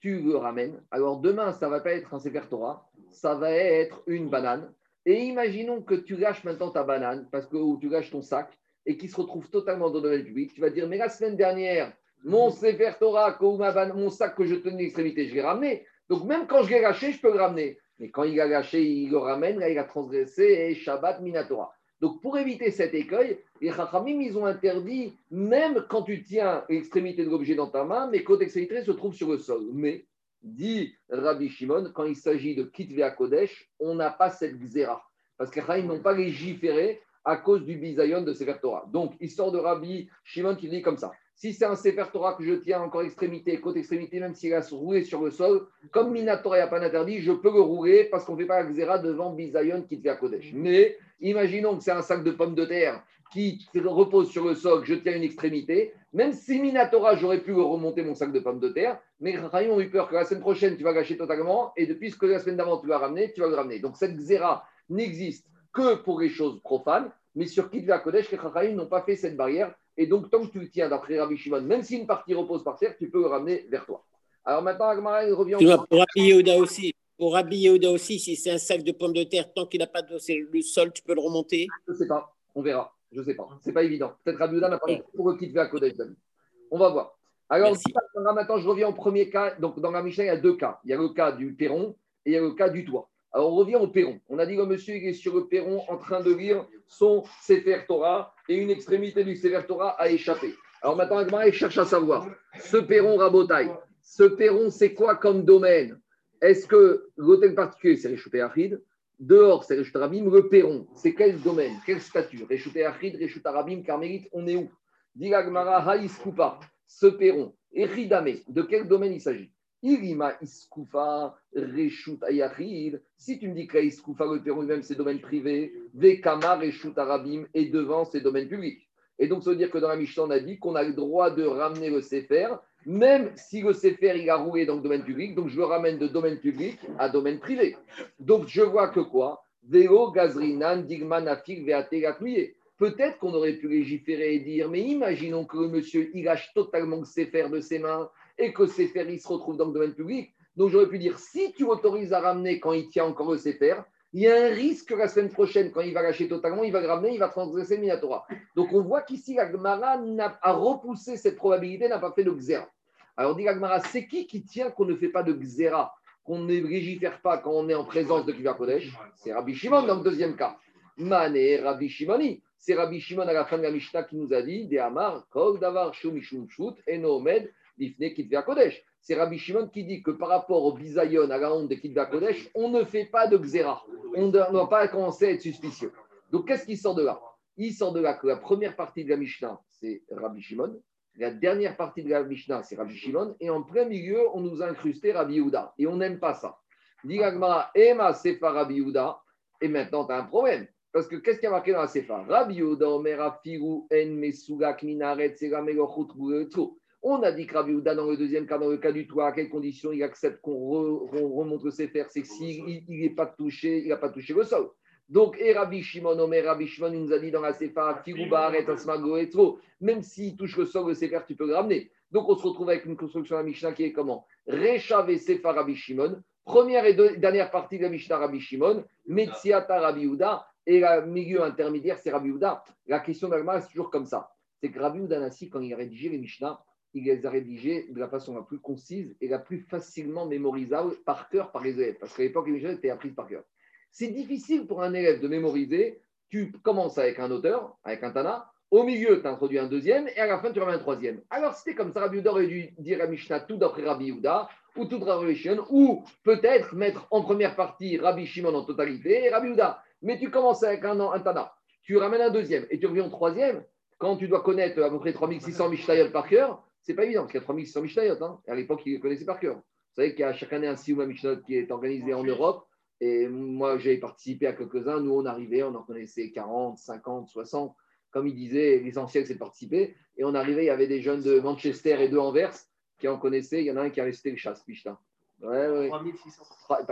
tu le ramènes, alors demain, ça ne va pas être un Sefer Torah, ça va être une banane. Et imaginons que tu lâches maintenant ta banane, parce que ou tu lâches ton sac, et qu'il se retrouve totalement dans le domaine public. Tu vas dire, mais la semaine dernière, mon Sefer Torah, mon sac que je tenais l'extrémité, je l'ai ramené. Donc même quand je l'ai lâché, je peux le ramener. Mais quand il a lâché, il le ramène, là, il a transgressé, et Shabbat Minatora. Donc, pour éviter cet écueil, les Chachamim, ils ont interdit, même quand tu tiens l'extrémité de l'objet dans ta main, mais quand l'extrémité se trouve sur le sol. Mais, dit Rabbi Shimon, quand il s'agit de Kitve Kodesh, on n'a pas cette xéra. Parce que les Chachamim n'ont pas légiféré à cause du bisayon de Sefer Torah. Donc, histoire de Rabbi Shimon qui dit comme ça. Si c'est un Sefer Torah que je tiens encore extrémité, côté extrémité, même s'il a roulé sur le sol, comme Minatora n'a pas d'interdit, je peux le rouler parce qu'on ne fait pas la xéra devant Bisayon qui te fait Kodesh. Mais imaginons que c'est un sac de pommes de terre qui repose sur le sol, je tiens une extrémité. Même si Minatora, j'aurais pu remonter mon sac de pommes de terre, mais Rayon ont eu peur que la semaine prochaine, tu vas gâcher totalement, et depuis ce que la semaine d'avant, tu vas ramener, tu vas le ramener. Donc cette xéra n'existe que pour les choses profanes, mais sur Kitva Kodesh, les Chachamim n'ont pas fait cette barrière. Et donc, tant que tu le tiens d'après Rabbi Shimon, même si une partie repose par terre, tu peux le ramener vers toi. Alors maintenant, Agmara revient. Tu vois, pour Rabbi Yehuda aussi, pour Rabbi Yehuda aussi, si c'est un sac de pommes de terre, tant qu'il n'a pas de le sol, tu peux le remonter Je ne sais pas, on verra. Je ne sais pas. Ce n'est pas évident. Peut-être Rabbi Yehuda n'a pas pour le Kitva Kodesh. On va voir. Alors, maintenant, je reviens au premier cas. Donc, dans la Mishnah, il y a deux cas. Il y a le cas du perron et il y a le cas du toit. Alors, on revient au perron. On a dit que le monsieur est sur le perron en train de lire son Sefer Torah et une extrémité du Sefer Torah a échappé. Alors maintenant, il cherche à savoir ce perron rabotaille, ce perron, c'est quoi comme domaine? Est-ce que l'hôtel particulier, c'est Réchouté Achid? Dehors, c'est Réchouté Arabim. Le perron, c'est quel domaine Quel statut Réchouté Achid, Réchouté Arabim, Carmélite, on est où? Dilagmara Haïs Koupa, ce perron, Eridame, de quel domaine il s'agit? Irima Iskoufa, Reshut Ayachid. Si tu me dis que Iskoufa, le Pérou même, c'est domaine privé, Vekama, Reshut Arabim, et devant, c'est domaine public. Et donc, ça veut dire que dans la Mishnah, on a dit qu'on a le droit de ramener le Sefer, même si le Sefer, il a roulé dans le domaine public. Donc, je le ramène de domaine public à domaine privé. Donc, je vois que quoi? Veo, Gazrinan, Digman, Afik, Peut-être qu'on aurait pu légiférer et dire, mais imaginons que le monsieur, il lâche totalement le Sefer de ses mains et que Sefer, il se retrouve dans le domaine public. Donc j'aurais pu dire, si tu autorises à ramener quand il tient encore le Sefer, il y a un risque que la semaine prochaine, quand il va lâcher totalement, il va le ramener, il va transgresser le Minatora. Donc on voit qu'ici, l'Agmara a repoussé cette probabilité, n'a pas fait de Xera. Alors dit l'Agmara, c'est qui qui tient qu'on ne fait pas de Xera, qu'on ne légifère pas quand on est en présence de Kiva Kodesh? C'est Rabbi Shimon dans le deuxième cas. Mané Rabbi Shimoni. C'est Rabbi Shimon à la fin de la Mishnah qui nous a dit De Amar, Kol Davar, Shumishum Shut, Enomed, Kodesh. C'est Rabbi Shimon qui dit que par rapport au bisayon, à la honte de Kitva Kodesh, on ne fait pas de Xéra. On ne doit pas commencer à être suspicieux. Donc qu'est-ce qui sort de là? Il sort de là que la première partie de la Mishnah, c'est Rabbi Shimon. La dernière partie de la Mishnah, c'est Rabbi Shimon. Et en plein milieu, on nous a incrusté Rabbi Yehuda. Et on n'aime pas ça. Digagma, Ema Sefa Rabbi Yehuda. Et maintenant, tu as un problème. Parce que qu'est-ce qui a marqué dans la Sefa? Rabbi Yehuda, Omer Afiru, En Mesugak, Minaret, Seramelochut, on a dit que Rabbi dans le deuxième cas, dans le cas du toit, à quelles conditions il accepte qu'on remonte ses fers C'est s'il n'est pas touché, il n'a pas touché le sol. Donc, et Rabbi Shimon, Omer, Rabbi Shimon, il nous a dit dans la Sefer, même s'il touche le sol, le Sefer, tu peux le ramener. Donc, on se retrouve avec une construction de la Mishnah qui est comment? Réchavé Sefer Rabbi Shimon, première et dernière partie de la Mishnah Rabbi Shimon, Metziata Rabbi Uda, et le milieu intermédiaire, c'est Rabbi Uda. La question d'Alma, c'est toujours comme ça. C'est que Rabbi Uda Nassi, quand il a rédigé les Mishnah, il les a rédigés de la façon la plus concise et la plus facilement mémorisable par cœur par les élèves. Parce qu'à l'époque, les Mishnah étaient apprises par cœur. C'est difficile pour un élève de mémoriser. Tu commences avec un auteur, avec un Tana. Au milieu, tu introduis un deuxième et à la fin, tu remets un troisième. Alors, c'était comme ça, Rabbi Yehuda aurait dû dire à Mishnah tout d'après Rabbi Yehuda ou tout Rabbi Shimon, ou peut-être mettre en première partie Rabbi Shimon en totalité et Rabbi Yehuda. Mais tu commences avec un, un Tana, tu ramènes un deuxième et tu reviens au troisième. Quand tu dois connaître à peu près 3600 Mishnayot par cœur, c'est pas évident, parce qu'il y a 3600 Mishnayot. Hein. À l'époque, ils les connaissaient par cœur. Vous savez qu'il y a chaque année un Siouma Mishnayot qui est organisé en Europe. Et moi, j'ai participé à quelques-uns. Nous, on arrivait, on en connaissait 40, 50, 60. Comme il disait, l'essentiel, c'est de participer. Et on arrivait, il y avait des jeunes de Manchester et de Anvers qui en connaissaient. Il y en a un qui avait cité le chasse, Mishnah. Ouais, ouais. 3600.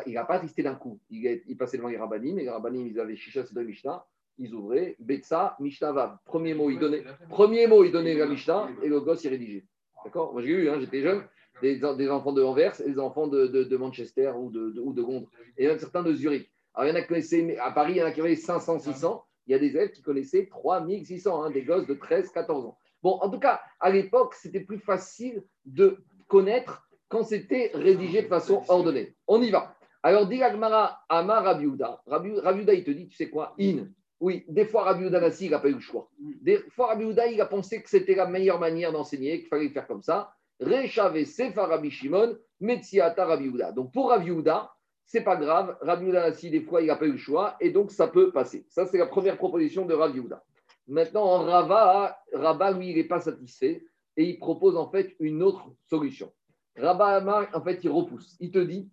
Il n'a pas resté d'un coup. Il, est- il passait devant les rabbinim, les rabbinim, ils avaient Shisha, c'est de Mishnah. Ils ouvraient, Betsa, Mishnah Vav. Premier mot, il donnait, premier mot, il donnait la Mishnah, et le gosse, il rédigeait. D'accord Moi, j'ai eu, hein, j'étais jeune, des, enfants de Anvers et des enfants de, Manchester ou de, de Londres, et même certains de Zurich. Alors, il y en a qui connaissaient, à Paris, il y en a qui avaient 500, 600. Il y a des élèves qui connaissaient 3600, hein, des gosses de 13, 14 ans. Bon, en tout cas, à l'époque, c'était plus facile de connaître quand c'était rédigé de façon ordonnée. On y va. Alors, dit Agmara, Amar Rabiouda. Rabiouda, il te dit, tu sais quoi? In. Oui, des fois, Rabiouda Nassi, il n'a pas eu le choix. Des fois, Rabiouda, il a pensé que c'était la meilleure manière d'enseigner, qu'il fallait faire comme ça. Réchave Sefa Rabbi Shimon, Metsiata Rabiouda. Donc, pour Rabiouda, c'est pas grave. Rabiouda Nassi, des fois, il n'a pas eu le choix, et donc ça peut passer. Ça, c'est la première proposition de Rabiouda. Maintenant, en Rava, Rabat, lui, il n'est pas satisfait, et il propose en fait une autre solution. Rabat Amar, en fait, il repousse. Il te dit,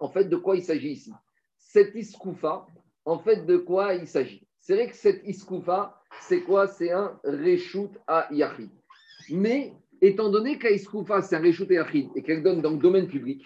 en fait, de quoi il s'agit ici Cette iskoufa, en fait, de quoi il s'agit? C'est vrai que cette iskoufa, c'est quoi? C'est un reshoot à Yachid. Mais, étant donné qu'à iskoufa, c'est un reshoot à Yachid et qu'elle donne dans le domaine public,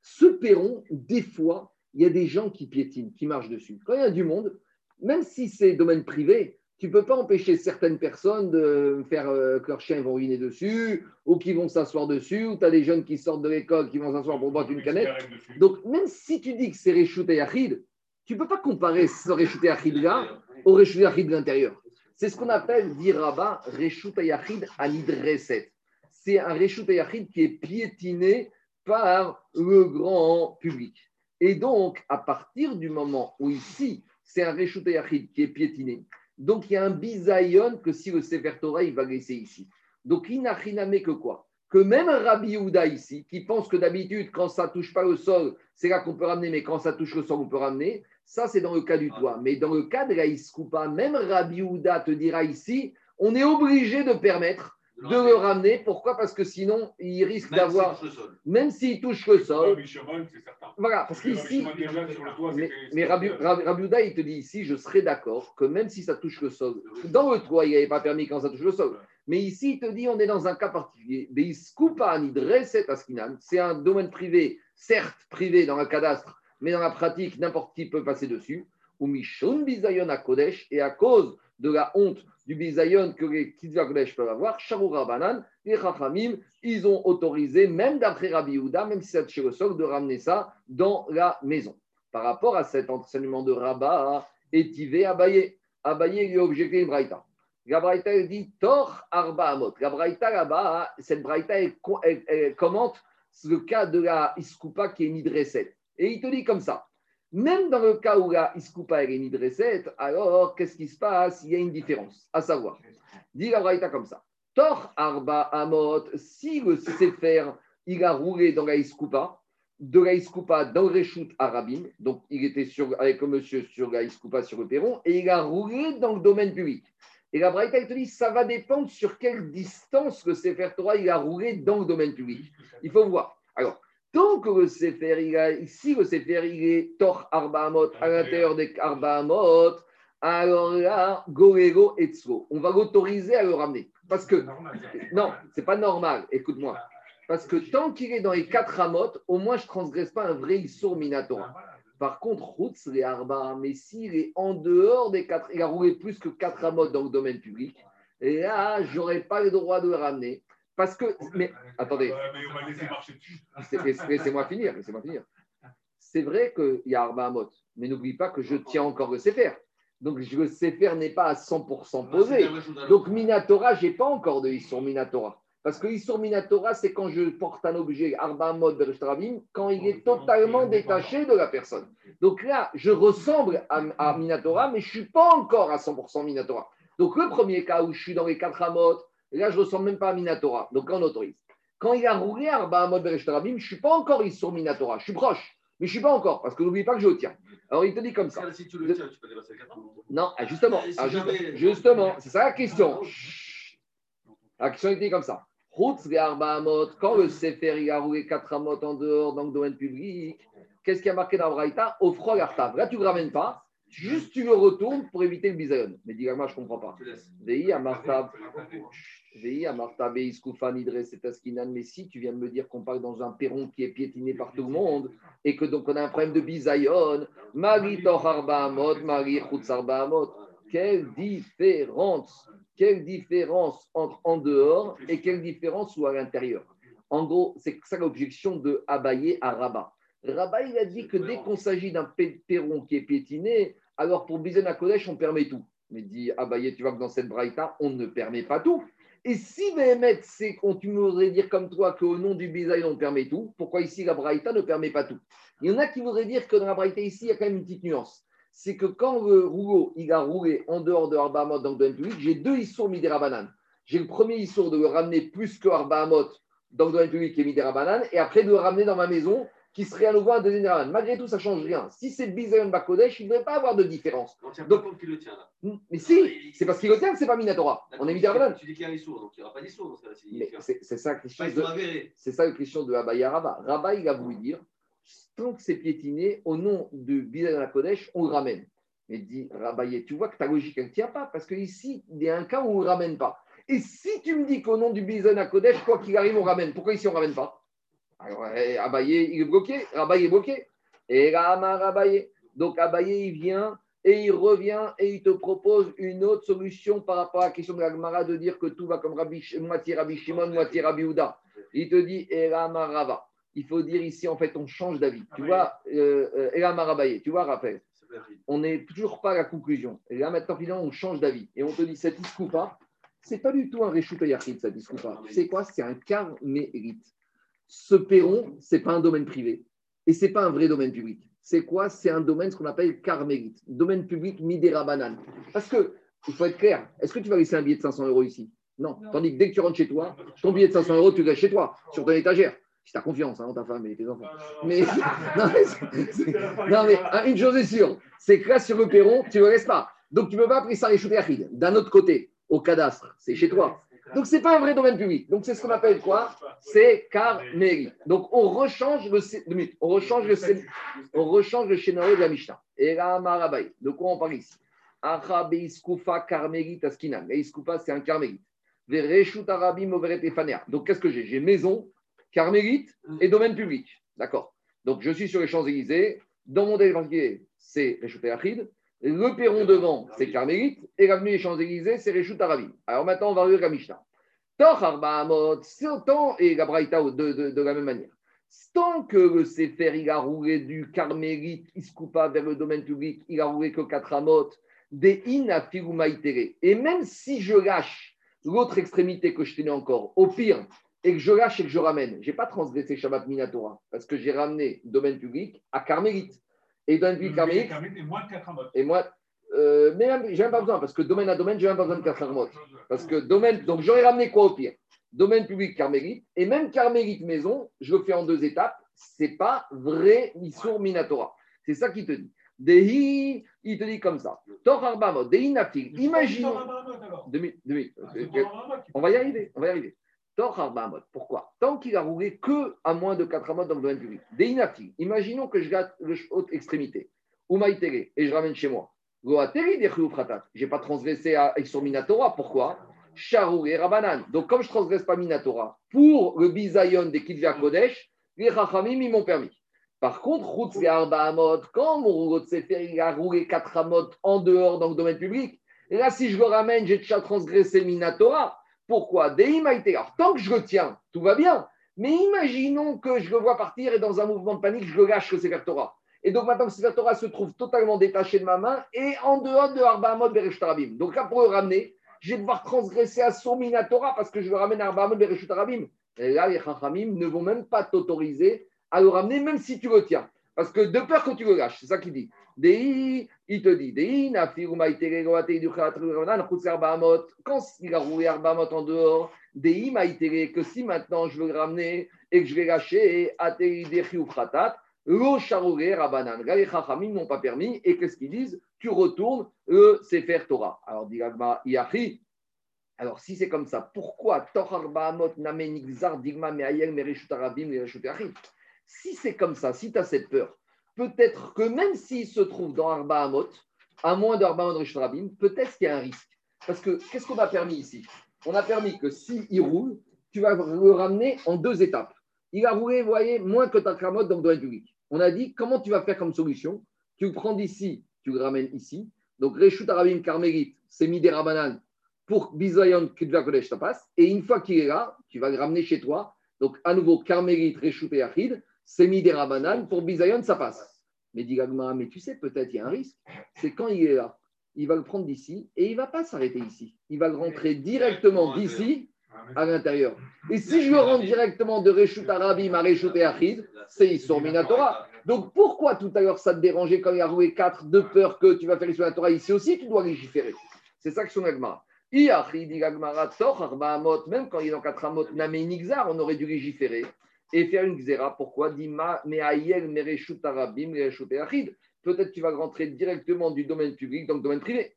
ce perron, des fois, il y a des gens qui piétinent, qui marchent dessus. Quand il y a du monde, même si c'est domaine privé, tu ne peux pas empêcher certaines personnes de faire euh, que leurs chiens vont uriner dessus, ou qui vont s'asseoir dessus, ou tu as des jeunes qui sortent de l'école qui vont s'asseoir pour boire une canette. Donc, même si tu dis que c'est Réchout et Yachid, tu ne peux pas comparer ce Réchout et Yachid là au Réchout et Yachid de l'intérieur. C'est ce qu'on appelle, dit Rabat, Réchout et Yachid à l'Idreset. C'est un Réchout et Yachid qui est piétiné par le grand public. Et donc, à partir du moment où ici, c'est un Réchout et Yachid qui est piétiné, donc il y a un bisayon que si le Sefer Torah, il va laisser ici. Donc, rien que quoi? Que même Rabbi Yehuda ici, qui pense que d'habitude, quand ça touche pas le sol, c'est là qu'on peut ramener, mais quand ça touche le sol, on peut ramener. Ça, c'est dans le cas du toit. Mais dans le cas de la Iskoupa, même Rabbi Yehuda te dira ici, on est obligé de permettre de le ramener. Pourquoi? Parce que sinon, il risque d'avoir, même s'il touche le sol, voilà, parce qu'ici, mais, mais Rabbi, Rabbi- Yehuda, il te dit ici, je serais d'accord que même si ça touche le sol, dans le toit, il n'avait pas permis quand ça touche le sol. Mais ici, il te dit, on est dans un cas particulier. C'est un domaine privé, certes privé dans le cadastre, mais dans la pratique, n'importe qui peut passer dessus. Ou Mishon bizayon à Kodesh, et à cause de la honte du bizayon que les petites Kodesh peuvent avoir, Sharoura Banan, les Chachamim, ils ont autorisé, même d'après Rabbi Yehuda, même si c'est chez le de ramener ça dans la maison. Par rapport à cet enseignement de Rabat, étivé Abaye. Abaye lui a objecté une braïta. La braïta dit Tor Arba Amot. La braïta là-bas, cette braïta, elle, co- elle- elle commente le cas de la Iskoupa qui est Nidreset. Et il te dit comme ça. Même dans le cas où la Iskoupa elle est Nidreset, alors qu'est-ce qui se passe? Il y a une différence. À savoir, dit la braïta comme ça. Tor Arba Amot, si le Sefer, il a roulé dans la Iskoupa, de la Iskoupa dans le Réchout Arabim, donc il était avec le monsieur sur la Iskoupa sur le perron, et il a roulé dans le domaine public. Et la Braïta, elle te dit, ça va dépendre sur quelle distance le Sefer Torah il a roulé dans le domaine public. Il faut voir. Alors, tant que le Sefer, il a, le Sefer, il est Tor Arba Amot, à l'intérieur des Arba Amot, alors là, Gorego et on va l'autoriser à le ramener. Parce que, non, c'est pas normal, écoute-moi. Parce que tant qu'il est dans les quatre amotes, au moins je ne transgresse pas un vrai Issour Minatora. Par contre, Routz, les Arba, mais s'il est en dehors des quatre, il a roulé plus que quatre amotes dans le domaine public, et là, je n'aurais pas le droit de le ramener. Parce que, mais attendez, laissez-moi finir, laissez-moi finir. C'est vrai qu'il y a Arba Amot, mais n'oublie pas que je tiens encore le Sefer. Donc le Sefer n'est pas à 100% posé. Donc Minatora, je n'ai pas encore de Issour Minatora. Parce que Issour Minatora, c'est quand je porte un objet Arba Bereshtaravim, quand il est totalement détaché de la personne. Donc là, je ressemble à, à Minatora, mais je ne suis pas encore à 100% Minatora. Donc le premier cas où je suis dans les quatre Amot, là, je ne ressemble même pas à Minatora. Donc on autorise. Quand il a roulé Arba Mod Bereshtaravim, je ne suis pas encore Issour Minatora. Je suis proche, mais je ne suis pas encore, parce que n'oublie pas que je le tiens. Alors il te dit comme ça. Si tu le tiens, tu peux dépasser 4 ans. Non, ah, justement, Si ah, juste- jamais- justement, c'est ça la question. Chut. La question était comme ça. Quand le Sefer il a roulé 4 Amot en dehors dans le domaine public, qu'est-ce qui a marqué dans le Braïta? Offro l'Artav. Là, tu ne le ramènes pas, Juste, tu le retournes pour éviter le bisayon. Mais dis moi je ne comprends pas. Je te Mais si tu viens de me dire qu'on parle dans un perron qui est piétiné par tout le monde et que donc on a un problème de bisayon. Quelle différence Quelle différence entre en dehors et quelle différence ou à l'intérieur En gros, c'est ça l'objection de Abaye à Rabat. Rabat, il a dit que dès qu'on s'agit d'un pe- perron qui est piétiné, alors pour Bizen à Kodesh, on permet tout. Mais dit Abaye, tu vois que dans cette braïta, on ne permet pas tout. Et si Mehmet, c'est qu'on dire comme toi qu'au nom du bisaï, on permet tout, pourquoi ici la braïta ne permet pas tout? Il y en a qui voudraient dire que dans la braïta ici, il y a quand même une petite nuance. C'est que quand le rouleau, il a roulé en dehors de Arba Hamot dans le domaine public, j'ai deux issours Midera Banane. J'ai le premier issour de le ramener plus que Arba Hamot dans le domaine public et Midera Banane, et après de le ramener dans ma maison, qui serait à nouveau un deuxième Banane. Malgré tout, ça ne change rien. Si c'est Bisayon Bakodesh, il ne devrait pas avoir de différence. On ne tient Donc- pas compte qu'il le tient là. Mais si, c'est parce qu'il le tient que c'est pas Minatora. On est Midera Banane. Tu dis qu'il y a un sourd, donc il n'y aura pas d'issour dans ce c'est ça ça la question de Abaya Rabat. Rabat, il a voulu dire, tant que c'est piétiné, au nom de Bilal la Kodesh, on le ramène. Mais dit Rabaye, tu vois que ta logique, elle ne tient pas, parce qu'ici, il y a un cas où on ne le ramène pas. Et si tu me dis qu'au nom du Bizan à Kodesh, quoi qu'il arrive, on ramène, pourquoi ici on ne ramène pas? Alors, eh, Abaye, il est bloqué, Rabaye est bloqué. Et Rama Rabaye. Donc, Abaye, il vient et il revient et il te propose une autre solution par rapport à la question de la Gemara de dire que tout va comme Rabbi, moitié Rabbi Shimon, moitié Rabbi Houda. Il te dit Elama Rava. Il faut dire ici, en fait, on change d'avis. Tu vois, euh, euh, Rabaye, tu vois, rire. on n'est toujours pas à la conclusion. Et là, maintenant, finalement, on change d'avis. Et on te dit, cette iskoupa, c'est pas du tout un Réchut Yachid, cette iskoupa. Tu sais quoi? C'est un carmérite. Ce perron, c'est pas un domaine privé. Et c'est pas un vrai domaine public. C'est quoi? C'est un domaine, ce qu'on appelle carmérite. Domaine public Midera Banane. Parce que, il faut être clair, est-ce que tu vas laisser un billet de 500 euros ici? Non. Tandis que dès que tu rentres chez toi, ton billet de 500 euros, tu le laisses chez toi, sur ton étagère. Si tu as confiance hein, en ta femme et tes enfants. Mais, non, mais, non, mais hein, une chose est sûre, c'est que là, sur le perron, tu ne le laisses pas. Donc, tu ne peux pas appeler ça les. D'un autre côté, au cadastre, c'est chez toi. Donc, ce n'est pas un vrai domaine public. Donc, c'est ce qu'on appelle quoi? C'est carmérite. Donc, on rechange le, on rechange le, on le de la Mishnah. Et là, Marabaï. De quoi on parle ici? Acha beiskufa carmérite askinan. Beiskufa, c'est un carmérite. Vereshut arabim overet efanea. Donc, qu'est-ce que j'ai? J'ai maison, carmélite et domaine public. D'accord? Donc, je suis sur les Champs-Élysées. Dans mon particulier, c'est Réchut Achid. Le perron devant, c'est carmélite. Et l'avenue des Champs-Élysées, c'est Réchut Arabim. Alors maintenant, on va regarder la Mishnah. Autant, et la Braïta de, de, de la même manière. Tant que le Sefer, il a roulé du carmélite, il se coupa vers le domaine public, il a roulé que 4 amot, des inafirumaïtere. Et même si je lâche l'autre extrémité que je tenais encore, au pire, et que je lâche et que je ramène, je n'ai pas transgressé Shabbat Minatora, parce que j'ai ramené domaine public à carmélite. Et moins de 4 amotes. et moi, euh, mais même, j'ai même pas besoin, parce que domaine à domaine, j'ai même pas besoin de 4 amot. Parce que domaine, donc j'aurais ramené quoi au pire? Domaine public carmélite, et même carmélite maison, je le fais en deux étapes, c'est pas vrai Missour Minatora. C'est ça qu'il te dit. Dehi, il te dit comme ça. Tor Arbamot, Dehi Nafil. Minutes. On va y arriver, on va y arriver. Arbamot, pourquoi? Tant qu'il a roulé que à moins de 4 amot dans le domaine public. Dehi Nafil. Imaginons que je gâte le haute extrémité, ou maïtéré, et je ramène chez moi. Des. Je n'ai pas transgressé à sur Minatora. Pourquoi? Charou et Rabanan. Donc, comme je ne transgresse pas Minatora, pour le bisayon des Kitvia Kodesh, les Chachamim, ils m'ont permis. Par contre, quand mon rouleau il a roulé 4 Amot en dehors dans le domaine public, et là, si je le ramène, j'ai déjà transgressé Minatora. Pourquoi? Dei Maïté. Alors, tant que je le tiens, tout va bien. Mais imaginons que je le vois partir et dans un mouvement de panique, je le lâche le Sefer Torah. Et donc maintenant, le Sefer Torah se trouve totalement détaché de ma main et en dehors de Arba Beresh Tarabim. Donc là, pour le ramener, je vais devoir transgresser à son Minatora parce que je le ramène à Arba Beresh Tarabim. Et là, les Chachamim ne vont même pas t'autoriser à le ramener, même si tu le tiens. Parce que de peur que tu le lâches, c'est ça qu'il dit. Dei, il te dit. Quand il a roulé arba amot en dehors, que si maintenant je veux le ramener et que je vais lâcher, les chachamim n'ont pas permis. Et qu'est-ce qu'ils disent? Tu retournes le Sefer Torah. Alors, dit Yachi. Alors, si c'est comme ça, pourquoi Tor arba amot namen igzar digma me'ayel mereshut arabim Si c'est comme ça, si tu as cette peur, peut-être que même s'il se trouve dans Arba Hamot, à moins de Rabim, peut-être qu'il y a un risque. Parce que qu'est-ce qu'on a permis ici? On a permis que s'il il roule, tu vas le ramener en deux étapes. Il a roulé, vous voyez, moins que ta dans le domaine public. On a dit, comment tu vas faire comme solution? Tu prends d'ici, tu le ramènes ici. Donc, Reshut Arabim Karmelit, c'est Midera Rabanan pour Bizayon Kudva Kodesh passe. Et une fois qu'il est là, tu vas le ramener chez toi. Donc, à nouveau, Karmelit, Reshut et Achid, c'est Midera Rabanan pour Bizayon, ça passe. Mais dit mais tu sais, peut-être il y a un risque. C'est quand il est là, il va le prendre d'ici et il ne va pas s'arrêter ici. Il va le rentrer directement d'ici à l'intérieur. Et si je le rentre directement de Reshut Arabim à Reshut et Achid, c'est Issur Minatora. Donc pourquoi tout à l'heure ça te dérangeait quand il a roulé 4 de peur que tu vas faire Issur Minatora ici aussi, tu dois légiférer. C'est ça que son Agmara. Même quand il est dans 4 amot, on aurait dû légiférer et faire une xéra. Pourquoi Peut-être tu vas rentrer directement du domaine public dans le domaine privé.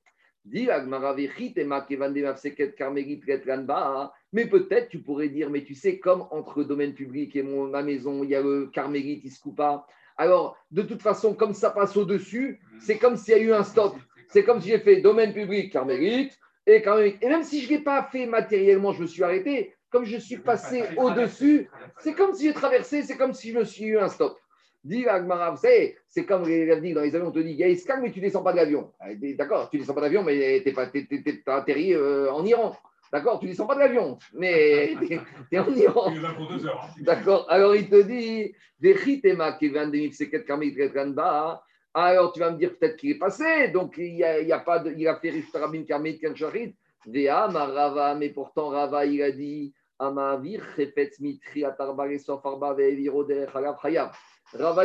Mais peut-être tu pourrais dire, mais tu sais, comme entre le domaine public et mon, ma maison, il y a le carmélite, il se coupe pas. Alors, de toute façon, comme ça passe au-dessus, c'est comme s'il y a eu un stop. C'est comme si j'ai fait domaine public, carmélite, et carmélite. Et même si je ne l'ai pas fait matériellement, je me suis arrêté comme je suis passé au-dessus, c'est comme si j'ai traversé, c'est comme si je me suis eu un stop. Dis Agmara, c'est comme les dans les avions, on te dit, il y a Iskang, mais tu ne descends pas de l'avion. Ah, d'accord, tu ne descends pas de l'avion, mais tu as atterri euh, en Iran. D'accord, tu ne descends pas de l'avion, mais tu es, en Iran. D'accord, alors il te dit, alors tu vas me dire peut-être qu'il est passé, donc il n'y a, a, pas de, il a fait Rishtarabim Karmit Kancharit. mais pourtant Rava, il a dit, Rava,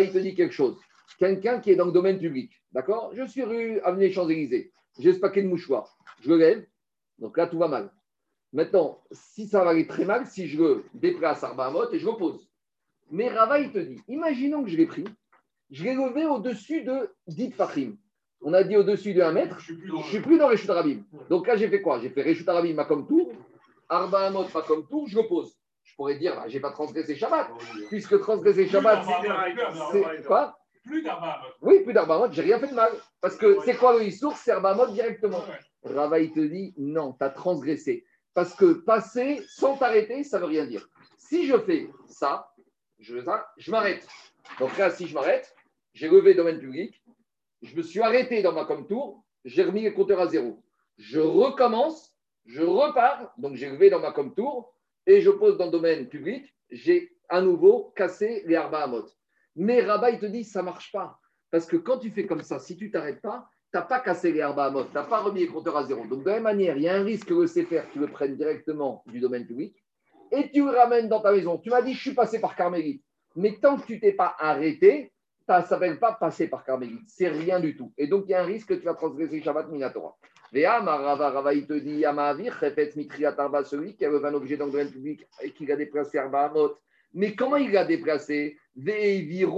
il te dit quelque chose. Quelqu'un qui est dans le domaine public, d'accord? Je suis rue Avenue Champs-Élysées, j'ai ce paquet de mouchoirs, je le lève, donc là tout va mal. Maintenant, si ça va aller très mal, si je le déplace à Arbaamot et je le pose. Mais Rava, il te dit, imaginons que je l'ai pris, je l'ai levé au-dessus de 10 Fahim. On a dit au-dessus de 1 mètre, je ne suis plus dans les Rabim. Donc là, j'ai fait quoi? J'ai fait Réchut Arabim comme tout, Arba mot pas comme tout, je le pose. Je pourrais dire, bah, je n'ai pas transgressé Shabbat, puisque transgresser Shabbat, c'est quoi? Plus d'Arba Oui, plus d'Arba j'ai rien fait de mal. Parce que c'est quoi le Issour? C'est Arba directement. Rava, il te dit, non, tu as transgressé. Parce que passer sans t'arrêter, ça ne veut rien dire. Si je fais ça, je, je m'arrête. Donc là, si je m'arrête, j'ai levé le domaine public, je me suis arrêté dans ma comme tour, j'ai remis les compteurs à zéro. Je recommence, je repars, donc j'ai levé dans ma com tour et je pose dans le domaine public, j'ai à nouveau cassé les arba mot. Mais Rabat, il te dit, ça marche pas. Parce que quand tu fais comme ça, si tu t'arrêtes pas, tu n'as pas cassé les arba mot, tu n'as pas remis les compteurs à zéro. Donc de la même manière, il y a un risque que le CFR, tu le prennes directement du domaine public et tu le ramènes dans ta maison. Tu m'as dit, je suis passé par Carmélite. Mais tant que tu t'es pas arrêté, ça ne s'appelle pas passer par Carmélite. C'est rien du tout. Et donc, il y a un risque que tu vas transgresser Shabbat Minatora. Rava, Rava, il te dit celui qui avait un objet dans le domaine public et qui l'a déplacé à Mais comment il l'a déplacé? Il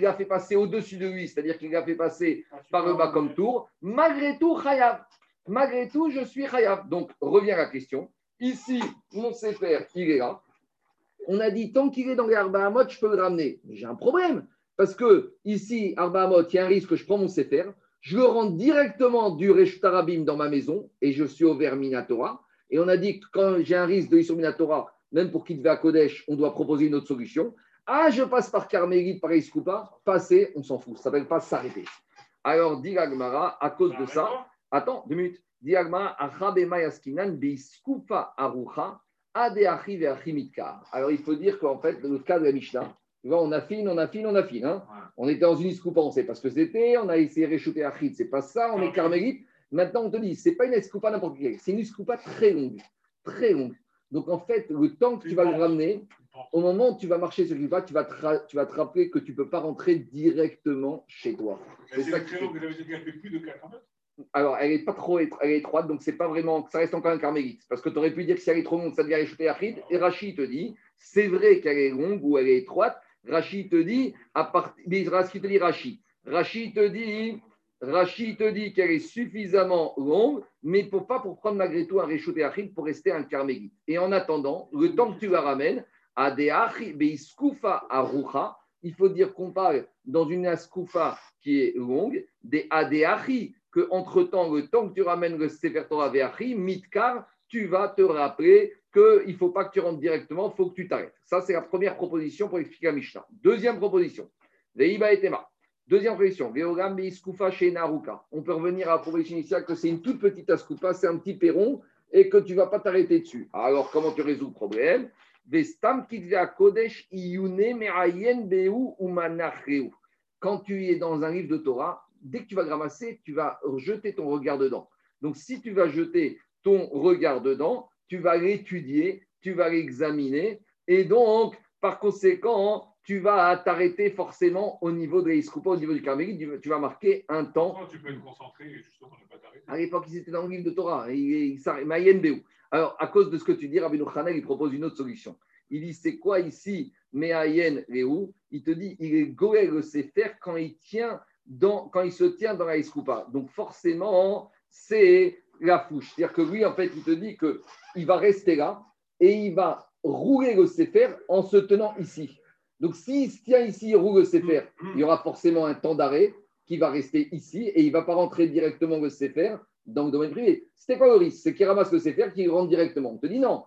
l'a fait passer au-dessus de lui, c'est-à-dire qu'il l'a fait passer par le bas comme tour. Malgré tout, Chayav. Malgré tout, je suis Chayav. Donc, revient la question. Ici, mon Sefer, il est là. On a dit, tant qu'il est dans les Arba je peux le ramener. J'ai un problème. Parce que ici, Arba il y a un risque que je prends mon Sefer je le rentre directement du Reshtarabim dans ma maison et je suis au Minatora. Et on a dit que quand j'ai un risque de Issur Minatora, même pour quitter à Kodesh, on doit proposer une autre solution. Ah, je passe par Carmélite, par Iskoupa, passer, on s'en fout. Ça ne s'appelle pas s'arrêter. Alors, dit Agmara, à cause de ça, attends, deux minutes. Dit Agmara, Yaskinan, Beiskoupa Arucha, Alors, il faut dire qu'en fait, le cas de la Mishnah, on affine, on affine, on affine. Hein. On était dans une escoupa, on ne sait pas ce que c'était. On a essayé de réchauffer Achid, c'est pas ça. On est carmélite. Maintenant, on te dit, c'est pas une escoupa n'importe quelle. C'est une escoupa très longue. Très longue. Donc, en fait, le temps que tu vas le ramener, au moment où tu vas marcher sur le tu vas te, tu vas te rappeler que tu ne peux pas rentrer directement chez toi. C'est ça très longue, fait plus de 4 mètres alors, elle n'est pas trop étroite, donc c'est pas vraiment, ça reste encore un carmélite. Parce que tu aurais pu dire que si elle est trop longue, ça devient réchauffer Achid. Et Rachid te dit, c'est vrai qu'elle est longue ou elle est étroite, Rachid te dit, à partir, te dit Rachid. Te dit, Rachid te dit qu'elle est suffisamment longue, mais pour pas pour prendre malgré tout un réchauffé achid pour rester un carmélite. Et en attendant, le temps que tu la ramènes, à des Arucha, il faut dire qu'on parle dans une askoufa qui est longue, des adéachi, que entre-temps, le temps que tu ramènes le Sefer Torah Veachi, mitkar, tu vas te rappeler qu'il ne faut pas que tu rentres directement, il faut que tu t'arrêtes. Ça, c'est la première proposition pour expliquer la Mishnah. Deuxième proposition, Veiba et Tema. Deuxième proposition, chez Naruka. On peut revenir à la proposition initiale que c'est une toute petite askoufa, c'est un petit perron et que tu ne vas pas t'arrêter dessus. Alors, comment tu résous le problème? Quand tu es dans un livre de Torah, dès que tu vas ramasser, tu vas jeter ton regard dedans. Donc, si tu vas jeter ton regard dedans, tu vas l'étudier, tu vas l'examiner, et donc, par conséquent, tu vas t'arrêter forcément au niveau de l'Iskupa, au niveau du Carmélite, tu vas marquer un temps. tu peux être concentré et justement ne pas t'arrêter? À l'époque, ils étaient dans le livre de Torah, il, il, Alors, à cause de ce que tu dis, Rabbi Khanel, il propose une autre solution. Il dit, c'est quoi ici, Mehayen Réou Il te dit, il est Goël le Sefer quand il tient dans, quand il se tient dans la Iskupa. Donc forcément, c'est la fouche. C'est-à-dire que lui, en fait, il te dit qu'il va rester là et il va rouler le Sefer en se tenant ici. Donc s'il se tient ici, il roule le Sefer, il y aura forcément un temps d'arrêt qui va rester ici et il ne va pas rentrer directement le Sefer dans le domaine privé. C'était quoi le risque? C'est qu'il ramasse le Sefer, qu'il rentre directement. On te dit non.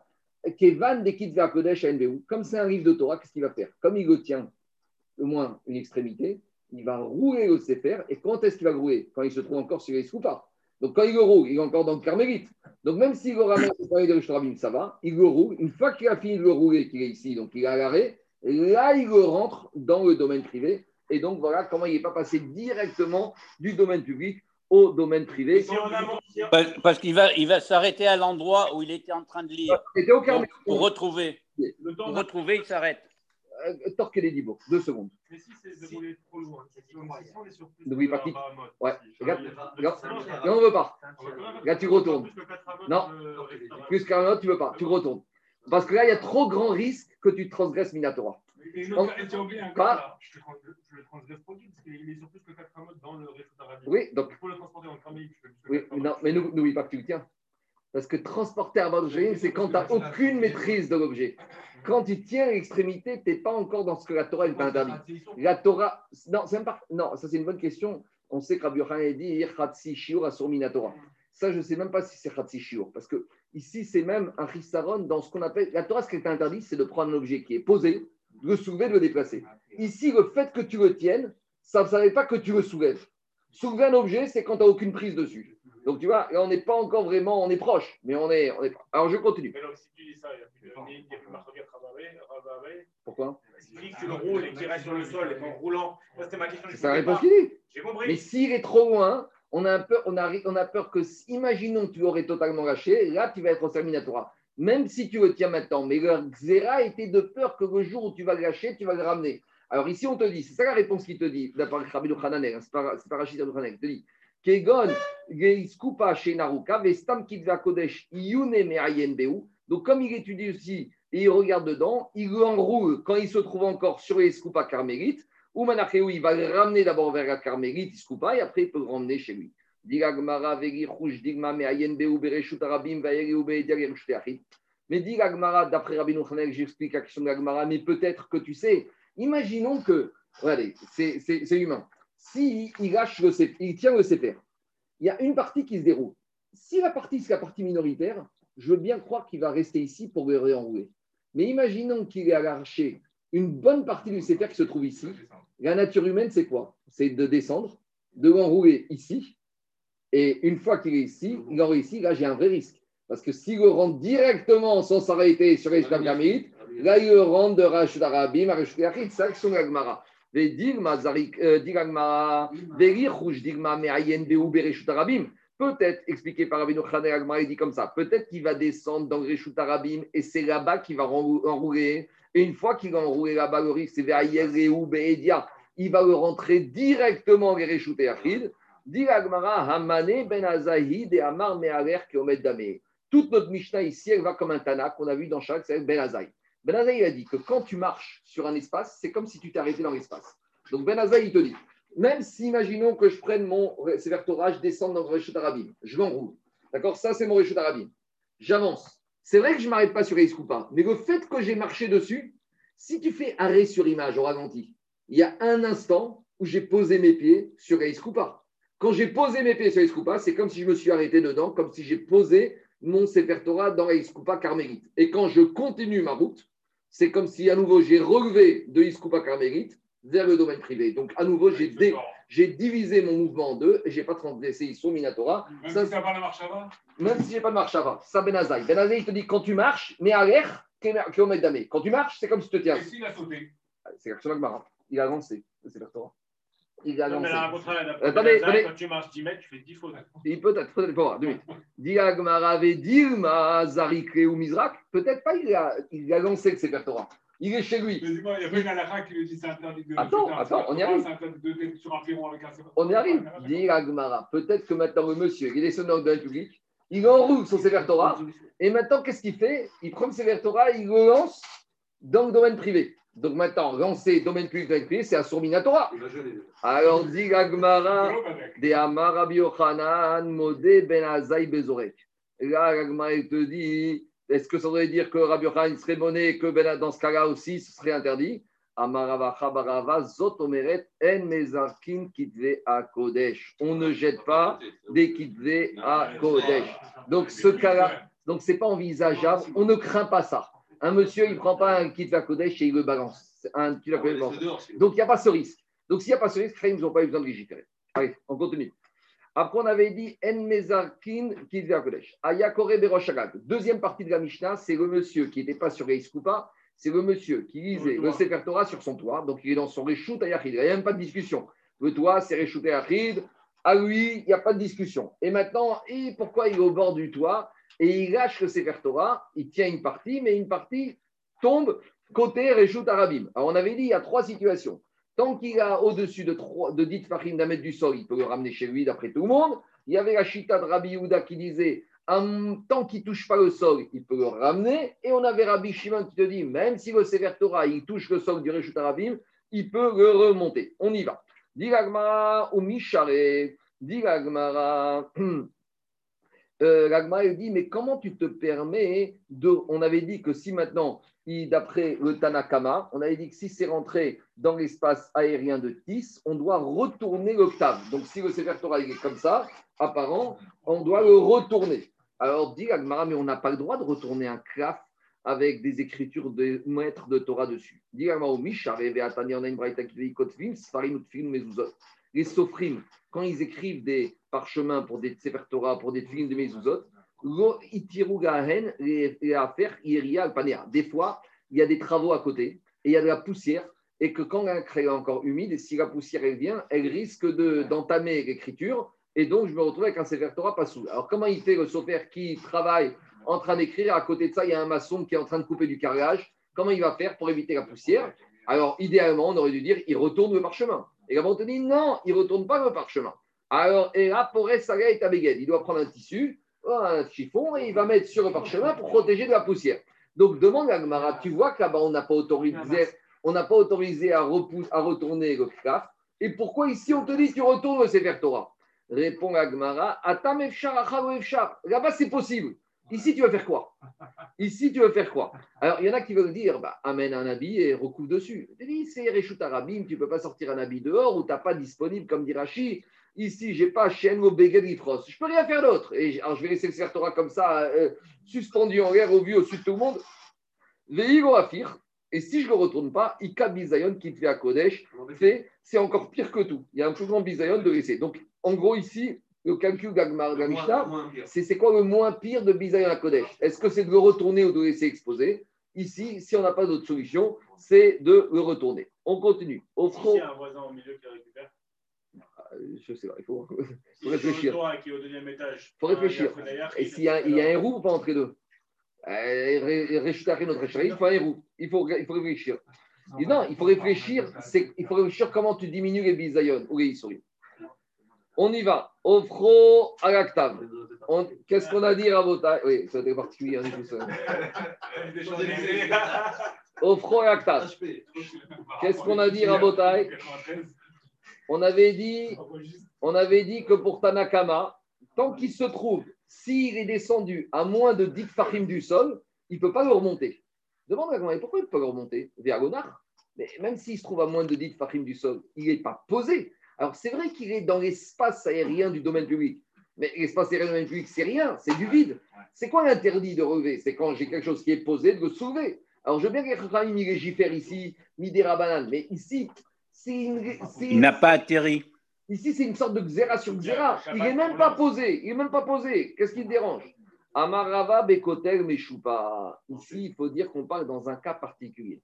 Kevan à Kodesh Comme c'est un livre de Torah, qu'est-ce qu'il va faire? Comme il le tient au moins une extrémité, il va rouler le Sefer. Et quand est-ce qu'il va rouler? Quand il se trouve encore sur les pas. Donc quand il le roule, il est encore dans le carmélite. Donc même s'il le ramène au palais de Rishrabim, ça va, il le roule. Une fois qu'il a fini de le rouler, qu'il est ici, donc il est à l'arrêt, là il le rentre dans le domaine privé. Et donc voilà comment il n'est pas passé directement du domaine public au domaine privé. Parce qu'il va, il va s'arrêter à l'endroit où il était en train de lire. pour, retrouver. Pour retrouver, il s'arrête. Euh, torquez les libres, deux secondes. Mais si c'est de rouler trop loin, N'oublie pas qui. Ouais, regarde, regarde. Non, on ne veut pas. Là, tu retournes. Non, plus qu'un tu ne veux pas. Tu retournes. Parce que là, il y a trop grand risque que tu transgresses Minatora. Et tu as oublié un cas, je le transgresse produit, parce qu'il est sur plus que 4 modes dans le réseau d'Arabie. Oui, donc. Pour le transporter en Cramélie, Oui, non, mais n'oublie pas que tu le tiens. Parce que transporter à de c'est quand tu n'as aucune maîtrise de l'objet. Quand tu tiens l'extrémité, tu n'es pas encore dans ce que la Torah est interdit. La Torah, non, ça c'est une bonne question. On sait que Rabbi Yochanan a dit Chatsi Shiur Asur Minatora. Ça, je ne sais même pas si c'est Chatsi Shiur. Parce que ici, c'est même un Chisaron dans ce qu'on appelle. La Torah, ce qui est interdit, c'est de prendre un objet qui est posé, de le soulever, de le déplacer. Ici, le fait que tu le tiennes, ça ne savait pas que tu le soulèves. Soulever un objet, c'est quand tu n'as aucune prise dessus. Donc tu vois, on n'est pas encore vraiment, on est proche, mais on est, on est. Alors je continue. Mais donc, si tu dis ça, il n'y a plus de, il y a plus Pourquoi? Si tu le roules et qu'il reste sur le sol et en roulant, c'était ma question. C'est la réponse qu'il dit. J'ai compris. Mais s'il est trop loin, on a, peur, on, a, on a peur que, imaginons que tu aurais totalement lâché, là tu vas être au Terminatora. Même si tu le tiens maintenant, mais le Xera était de peur que le jour où tu vas le lâcher, tu vas le ramener. Alors ici, on te dit, c'est ça la réponse qu'il te dit, d'après Rabbi Khananel, hein, c'est pas, pas Rachid Khananel, il te dit, Kegon, chez Naruka, Vestam Kodesh, Donc, comme il étudie aussi et il regarde dedans, il enroule quand il se trouve encore sur les Skupa carmélites, ou Manachéou, il va le ramener d'abord vers la carmélite, Skupa, et après il peut le ramener chez lui. Mais dit Gagmara, d'après Rabbi Nouchanel, j'explique la question de Gagmara, mais peut-être que tu sais, imaginons que, regardez, c'est humain s'il il lâche le il tient le CPR, il y a une partie qui se déroule. Si la partie, c'est la partie minoritaire, je veux bien croire qu'il va rester ici pour le réenrouler. Mais imaginons qu'il ait arraché une bonne partie du CPR qui se trouve ici. La nature humaine, c'est quoi? C'est de descendre, de l'enrouler ici. Et une fois qu'il est ici, il enroule ici, là, j'ai un vrai risque. Parce que s'il le rentre directement sans s'arrêter sur les Kamit, là, il le rentre de Rachid Arabim à Rachid c'est Gmara. Peut-être, expliqué par Rabbi Agmara, il dit comme ça, peut-être qu'il va descendre dans Reshut Arabim et c'est là-bas qu'il va enrouler. Et une fois qu'il va enrouler là-bas, le risque, c'est il va le rentrer directement dans Reshut Achid. Dit Hamane ben Azahid et Amar Me'aler Keomet Dame. Toute notre Mishnah ici, elle va comme un Tana qu'on a vu dans chaque, c'est Ben Azaï. Ben Azaï a dit que quand tu marches sur un espace, c'est comme si tu t'es arrêté dans l'espace. Donc Ben Azaï, il te dit, même si imaginons que je prenne mon sévertora, je descends dans le Réchut Arabim, je l'enroule. D'accord? Ça, c'est mon Réchut Arabim. J'avance. C'est vrai que je ne m'arrête pas sur les mais le fait que j'ai marché dessus, si tu fais arrêt sur image au ralenti, il y a un instant où j'ai posé mes pieds sur Aïs Koupa. Quand j'ai posé mes pieds sur Aïs Koupa, c'est comme si je me suis arrêté dedans, comme si j'ai posé mon Sefer Torah dans Aïs Koupa carmélite. Et quand je continue ma route, c'est comme si à nouveau j'ai relevé de Iskoupa carmélite vers le domaine privé. Donc à nouveau, j'ai dé- j'ai divisé mon mouvement en deux et j'ai pas transgressé Issou Minatora. Même Ça, si t'as pas la marche avant même si j'ai pas de marche avant, ça Ben Azaï. Ben Azaï, il te dit quand tu marches, mais à l'air, kilomètre d'amé? Quand tu marches, c'est comme si tu te tiens. Et s'il a sauté C'est d'Agmara. Il a avancé. C'est vers toi. Il a Non, avancé. contraire, Attendez, attendez. quand tu marches 10 mètres, tu fais 10 fautes. Il peut-être, peut-être pas. Deux minutes. Dilma Zarikre ou Mizrak. Peut-être pas, il a, il a lancé vers Torah. Il est chez lui. Mais dis-moi, il n'y a pas une halakha qui lui dit c'est interdit de. Attends, de- attends, on y arrive. C'est interdit de d'être sur un piron avec un. On y arrive. Agmara. Peut-être que maintenant le monsieur, il est dans le public, il enroule son Sefer Torah. Et maintenant, qu'est-ce qu'il fait? Il prend le Sefer Torah, il le lance dans le domaine privé. Donc maintenant, lancer domaine public, domaine privé, c'est un Torah. Alors dit Agmara. Vélo, Badek. De Amar Rabbi Yochanan, Modé Ben Azaï Bezorek. Là, Agmara, il te dit est-ce que ça voudrait dire que Rabbi Yochanan serait monnaie, que ben, dans ce cas-là aussi, ce serait interdit? Amaravacha Barava, Zot Omeret, En Mezarkin Kitve à Kodesh. On ne jette pas des Kitve à Kodesh. Donc, ce cas-là, donc c'est pas envisageable. On ne craint pas ça. Un monsieur, il prend pas un Kitve à Kodesh et il le balance. Un à Kodesh, le balance. Donc, il n'y a pas ce risque. Donc, s'il n'y a pas ce risque, ils n'ont pas eu besoin de légiférer. Allez, on continue. Après, on avait dit En Mezarkin Kitve à Kodesh. Ayakore Berosh Agag. Deuxième partie de la Mishnah, c'est le monsieur qui n'était pas sur Reis Koupa, c'est le monsieur qui lisait le Sefer Torah sur son toit. Donc, il est dans son Reshut Ayachid. Il n'y a même pas de discussion. Le toit, c'est Reshut Ayachid. À lui, il n'y a pas de discussion. Et maintenant, et pourquoi il est au bord du toit? Et il lâche le Sefer Il tient une partie, mais une partie tombe côté Reshut Arabim. Alors, on avait dit il y a trois situations. Tant qu'il a au-dessus de, trois- de 10 farim d'un du sol, il peut le ramener chez lui d'après tout le monde. Il y avait la chita de Rabbi Yehuda qui disait hum, tant qu'il ne touche pas le sol, il peut le ramener. Et on avait Rabbi Shimon qui te dit même si le Sefer il touche le sol du Reshut Arabim, il peut le remonter. On y va. Dilagmara ou Mishare. Euh, L'Agma, dit, mais comment tu te permets de... On avait dit que si maintenant, d'après le Tanakama, on avait dit que si c'est rentré dans l'espace aérien de Tis, on doit retourner l'octave. Donc si le Sefer Torah est comme ça, apparent, on doit le retourner. Alors dit l'Agmara, mais on n'a pas le droit de retourner un claf avec des écritures de maîtres de Torah dessus. Dit Atani, on a une braïta qui dit Les Sofrim, quand ils écrivent des parchemins pour des Sefer Torah, pour des films de Mezuzot. Des fois, il y a des travaux à côté et il y a de la poussière et que quand un crayon est encore humide, et si la poussière elle vient, elle risque de- d'entamer l'écriture et donc je me retrouve avec un Sefer Torah pas sous. Alors comment il fait le sofer qui travaille en train d'écrire? À côté de ça, il y a un maçon qui est en train de couper du carrelage. Comment il va faire pour éviter la poussière? Alors idéalement, on aurait dû dire il retourne le parchemin. Et là, on te dit non, il ne retourne pas le parchemin. Alors, et là, pour Saga et Tabeged, il doit prendre un tissu, un chiffon, et il va mettre sur le parchemin pour protéger de la poussière. Donc, demande à Gmara, tu vois que là-bas, on n'a pas autorisé, on n'a pas autorisé à, à retourner le claf. Et pourquoi ici, on te dit tu retournes le Sefer Torah? Répond à Gmara, Atam efshar. Là-bas, c'est possible. Ici, tu vas faire quoi? Ici, tu veux faire quoi? Alors, il y en a qui veulent dire, bah, amène un habit et recouvre dessus. C'est Reshut Arabim, tu ne peux pas sortir un habit dehors ou tu n'as pas disponible, comme dit Rashi. Ici, j'ai pas chien au Ifros. Je peux rien faire d'autre. Et alors, je vais laisser le Sefer Torah comme ça, euh, suspendu en l'air, au vu, au-dessus de tout le monde. Veigo Afir. Et si je ne le retourne pas, Ika Bizayon qui te fait à Kodesh, c'est encore pire que tout. Il y a un plus grand Bizayon de laisser. Donc, en gros, ici, le calcul Gagmar Gamishna, c'est c'est quoi le moins pire de Bizayon à Kodesh? Est-ce que c'est de le retourner ou de le laisser exposer? Ici, si on n'a pas d'autre solution, c'est de le retourner. On continue. Au Si front, il y a un voisin au milieu qui récupère, Euh, je sais pas, il faut, si réfléchir. toit qui? Est au deuxième étage, Faut réfléchir. Et s'il y, a- récupère il y a un héros ou pas entre les deux? Euh, Réchuter notre échelle, il faut un héros. Il faut, il faut réfléchir. Et non, il faut réfléchir. Il faut réfléchir comment tu diminues les bisayon ou les isouris. On y va. Offro à l'actave. On- Qu'est-ce qu'on a dit, Rabota? Oui, ça particulier. hein, tout ça. Offro à. Qu'est-ce qu'on a dit, Rabotai On avait dit, on avait dit que pour Tanakama, tant qu'il se trouve, s'il est descendu à moins de 10 farim du sol, il ne peut pas le remonter. Demande à comment pourquoi il ne peut pas le remonter? Vers Mais même s'il se trouve à moins de 10 fachim du sol, il n'est pas posé. Alors c'est vrai qu'il est dans l'espace aérien du domaine public. Mais l'espace aérien du domaine public, c'est rien, c'est du vide. C'est quoi l'interdit de relever? C'est quand j'ai quelque chose qui est posé, de le soulever. Alors je veux bien que Rahim il légifère ici, Midera banane, mais ici, c'est une- c'est- Il n'a pas atterri. Ici, c'est une sorte de xéra sur xéra. Il n'est même pas posé. Il n'est même pas posé. Qu'est-ce qui te dérange? Amarava Bekotel Meshupa. Ici, il faut dire qu'on parle dans un cas particulier.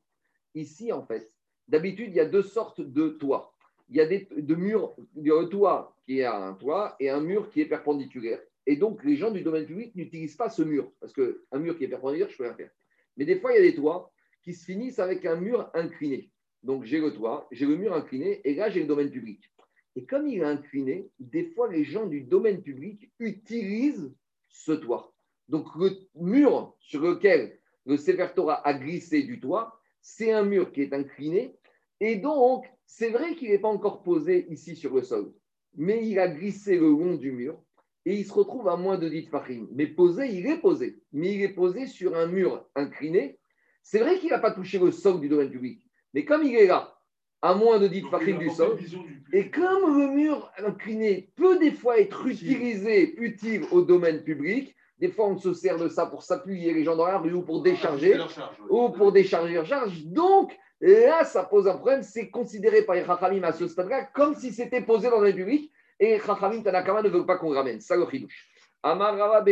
Ici, en fait, d'habitude, il y a deux sortes de toits. Il y a des de murs, un toit qui est un toit et un mur qui est perpendiculaire. Et donc, les gens du domaine public n'utilisent pas ce mur. Parce qu'un mur qui est perpendiculaire, je peux rien faire. Mais des fois, il y a des toits qui se finissent avec un mur incliné. Donc, j'ai le toit, j'ai le mur incliné, et là, j'ai le domaine public. Et comme il est incliné, des fois, les gens du domaine public utilisent ce toit. Donc, le mur sur lequel le Sefer a glissé du toit, c'est un mur qui est incliné. Et donc, c'est vrai qu'il n'est pas encore posé ici sur le sol, mais il a glissé le long du mur et il se retrouve à moins de 10 fachim. Mais posé, il est posé. Mais il est posé sur un mur incliné. C'est vrai qu'il n'a pas touché le sol du domaine public. Mais comme il est là, à moins de 10 Donc, fachim il du sol, du- et comme le mur incliné peut des fois être utilisé, utile au domaine public, des fois on se sert de ça pour s'appuyer les gens dans la rue ou pour décharger, charge, ou pour décharger leur charge. Donc là, ça pose un problème. C'est considéré par les à ce stade-là comme si c'était posé dans le public et Chachamim Tanakama ne veulent pas qu'on ramène. Ça le chidouche. Amarava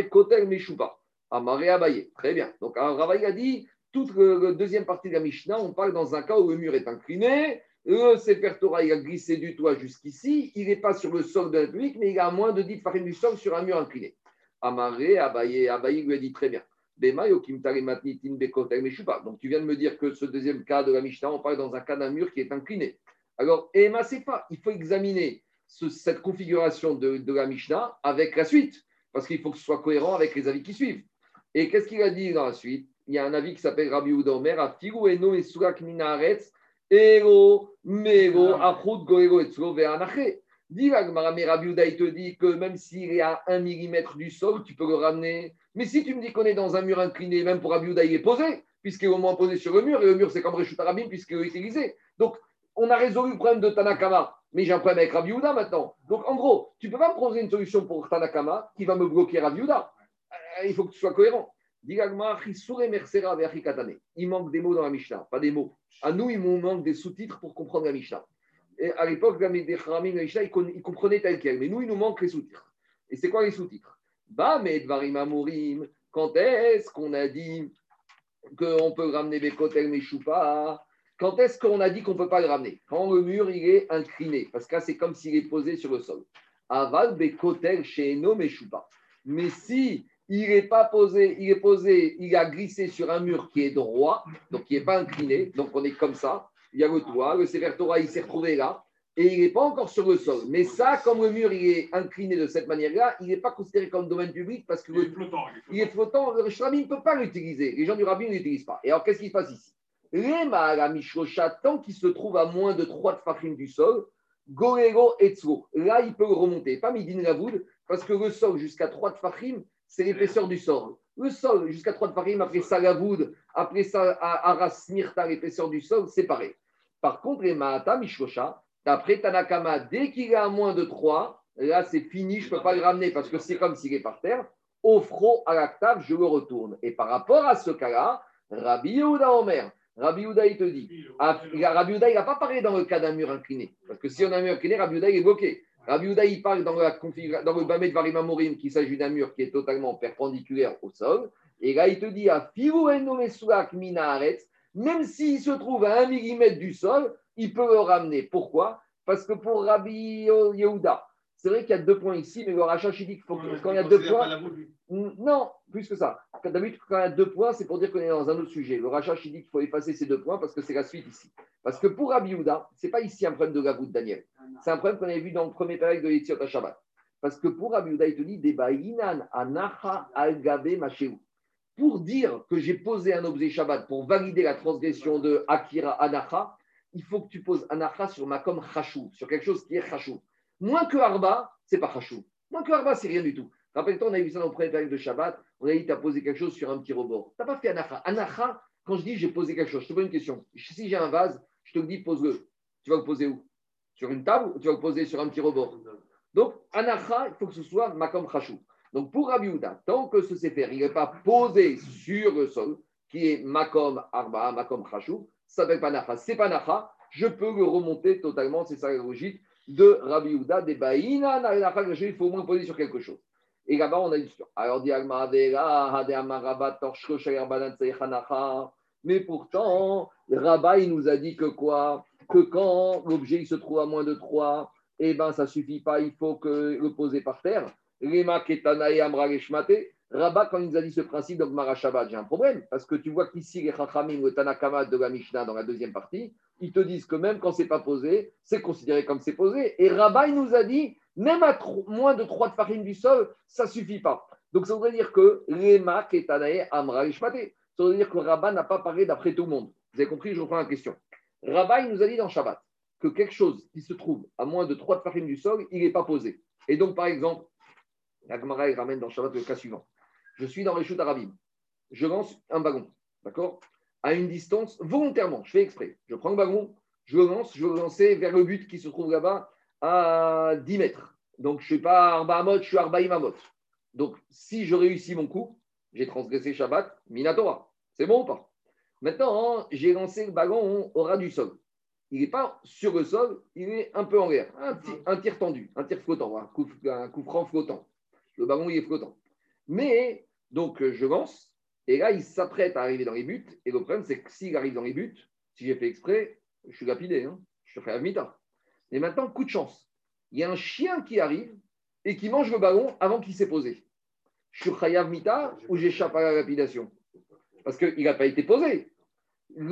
Meshuba. Amaré Abaye. Très bien. Donc Ravaï a dit toute la deuxième partie de la Mishnah, on parle dans un cas où le mur est incliné. Le Sefer Torah, a glissé du toit jusqu'ici. Il n'est pas sur le sol de la public, mais il a moins de 10 farines du sol sur un mur incliné. Amaré, Abaye, Abaye lui a dit très bien. Donc tu viens de me dire que ce deuxième cas de la Mishnah, on parle dans un cas d'un mur qui est incliné. Alors, Ema, c'est pas. Il faut examiner ce- cette configuration de, de la Mishnah avec la suite, parce qu'il faut que ce soit cohérent avec les avis qui suivent. Et qu'est-ce qu'il a dit dans la suite? Il y a un avis qui s'appelle Rabbi Yehuda Omer, Afigu eno esurak minaretz, ero mero achut goero etzlo ve'anache. Dis Rabbi Yehuda, il te dit que même s'il est à 1 mm du sol, tu peux le ramener. Mais si tu me dis qu'on est dans un mur incliné, même pour Rabbi Yehuda, il est posé, puisqu'il est au moins posé sur le mur, et le mur, c'est comme Réchut Arabim, puisqu'il est utilisé. Donc, on a résolu le problème de Tanakama, mais j'ai un problème avec Rabbi Yehuda maintenant. Donc, en gros, tu ne peux pas me proposer une solution pour Tanakama qui va me bloquer Rabbi Yehuda. Euh, il faut que tu sois cohérent. Il manque des mots dans la Mishnah, pas des mots. À nous, il manque des sous-titres pour comprendre la Mishnah. Et à l'époque, la Medechramim, la Mishnah, ils comprenaient tel quel. Mais nous, il nous manque les sous-titres. Et c'est quoi les sous-titres? Bah, mais Dvarim Amurim, quand est-ce qu'on a dit qu'on peut ramener Bekotel Meshupa? Quand est-ce qu'on a dit qu'on ne peut pas le ramener? Quand le mur, il est incliné. Parce que là, c'est comme s'il est posé sur le sol. Aval Bekotel Sheeno Meshupa. Mais si il n'est pas posé, il est posé, il a glissé sur un mur qui est droit, donc qui n'est pas incliné, donc on est comme ça, il y a le toit, le Sefer il s'est retrouvé là, et il n'est pas encore sur le sol. Mais ça, comme le mur, il est incliné de cette manière-là, il n'est pas considéré comme domaine public parce que Il est flottant. il est flottant, le Rabbi ne peut pas l'utiliser. Les gens du Rabbi ne l'utilisent pas. Et alors, qu'est-ce qui se passe ici? Les Mahala Mishrocha, tant qu'il se trouve à moins de 3 tfachim du sol, Gorego Etzro, là, il peut le remonter. Pas Midin Lavoud, parce que le sol jusqu'à 3 tfachim, c'est l'épaisseur du sol. Le sol jusqu'à 3 tfachim, après ça, Lavoud, après ça, Aras Mirta, l'épaisseur du sol, c'est pareil. Par contre, les Mahata d'après Tanakama, dès qu'il à moins de 3, là, c'est fini, je ne peux pas le ramener parce que c'est comme s'il est par terre offro à l'actave, je le retourne. Et par rapport à ce cas-là, Rabbi Yehuda Omer, Rabbi Yehuda, il te dit, ah, a- Rabbi Yehuda, il n'a pas parlé dans le cas d'un mur incliné. Parce que si on a un mur incliné, Rabbi Yehuda, il est bloqué. Rabbi Yehuda, il parle dans, le Bamet Varim Amorim qu'il s'agit d'un mur qui est totalement perpendiculaire au sol. Et là, il te dit, haaretz, même s'il se trouve à un millimètre du sol, il peut le ramener. Pourquoi? Parce que pour Rabbi Yehuda, c'est vrai qu'il y a deux points ici, mais le rachat dit qu'il faut que quand il y a deux points. Non, plus que ça. Quand D'habitude, quand il y a deux points, c'est pour dire qu'on est dans un autre sujet. Le rachat dit qu'il faut effacer ces deux points parce que c'est la suite ici. Parce que pour Rabbi Yehuda, ce n'est pas ici un problème de Gavout Daniel. C'est un problème qu'on avait vu dans le premier période de Yetziot Shabbat. Parce que pour Rabbi Yehuda, il te dit Debaïnan anacha al gabe machéou. Pour dire que j'ai posé un objet Shabbat pour valider la transgression de Akira Anacha, il faut que tu poses Anacha sur ma comme Chachou, sur quelque chose qui est Chachou. Moins que Arba, c'est pas Chachou. Moins que Arba, c'est rien du tout. Rappelle-toi, on a vu ça dans le premier période de Shabbat. On a dit, tu as posé quelque chose sur un petit rebord. Tu n'as pas fait Anacha. Anacha, quand je dis j'ai posé quelque chose, je te pose une question. Si j'ai un vase, je te dis, pose-le. Tu vas le poser où? Sur une table ou tu vas le poser sur un petit rebord Donc, anacha, il faut que ce soit makom chachou. Donc, pour Rabbi Houda, tant que ce sefer, il n'est pas posé sur le sol, qui est makom arba, makom chachou, ça s'appelle pas nacha. C'est pas nacha, je peux le remonter totalement, c'est ça la logique de Rabbi Houda, des baïna, il faut au moins poser sur quelque chose. Et là-bas, on a une histoire. Alors, dit mais pourtant, Rabat, il nous a dit que quoi? Que quand l'objet se trouve à moins de 3, eh bien, ça ne suffit pas, il faut que le poser par terre. Rabat, quand il nous a dit ce principe, donc Marashabat, j'ai un problème, parce que tu vois qu'ici, les Chachamim, le Tanakama de la Mishnah, dans la deuxième partie, ils te disent que même quand c'est pas posé, c'est considéré comme c'est posé. Et Rabat, il nous a dit, même à moins de 3 de farine du sol, ça suffit pas. Donc ça voudrait dire que Rema Ketanae Amra Ça veut dire que Rabat n'a pas parlé d'après tout le monde. Vous avez compris, je reprends la question. Rabat, il nous a dit dans Shabbat que quelque chose qui se trouve à moins de 3 de farine du sol, il n'est pas posé. Et donc, par exemple, la Gemara, ramène dans Shabbat le cas suivant. Je suis dans les chutes arabes. Je lance un ballon, d'accord? À une distance, volontairement, je fais exprès. Je prends le ballon, je le lance, je veux le lancer vers le but qui se trouve là-bas à 10 mètres. Donc, je ne suis pas Arba Amot, je suis Arba Imamot. Donc, si je réussis mon coup, j'ai transgressé Shabbat, Minatora. C'est bon ou pas? Maintenant, j'ai lancé le ballon au ras du sol. Il n'est pas sur le sol, il est un peu en l'air. Un, tir tendu, un tir flottant, un coup, un coup franc flottant. Le ballon, il est flottant. Mais, donc, je lance, et là, il s'apprête à arriver dans les buts. Et le problème, c'est que s'il arrive dans les buts, si j'ai fait exprès, je suis lapidé, hein, je à mi-temps. Et maintenant, coup de chance. Il y a un chien qui arrive et qui mange le ballon avant qu'il s'est posé. Je suis Chayav Mita ou j'échappe à la lapidation Parce qu'il n'a pas été posé.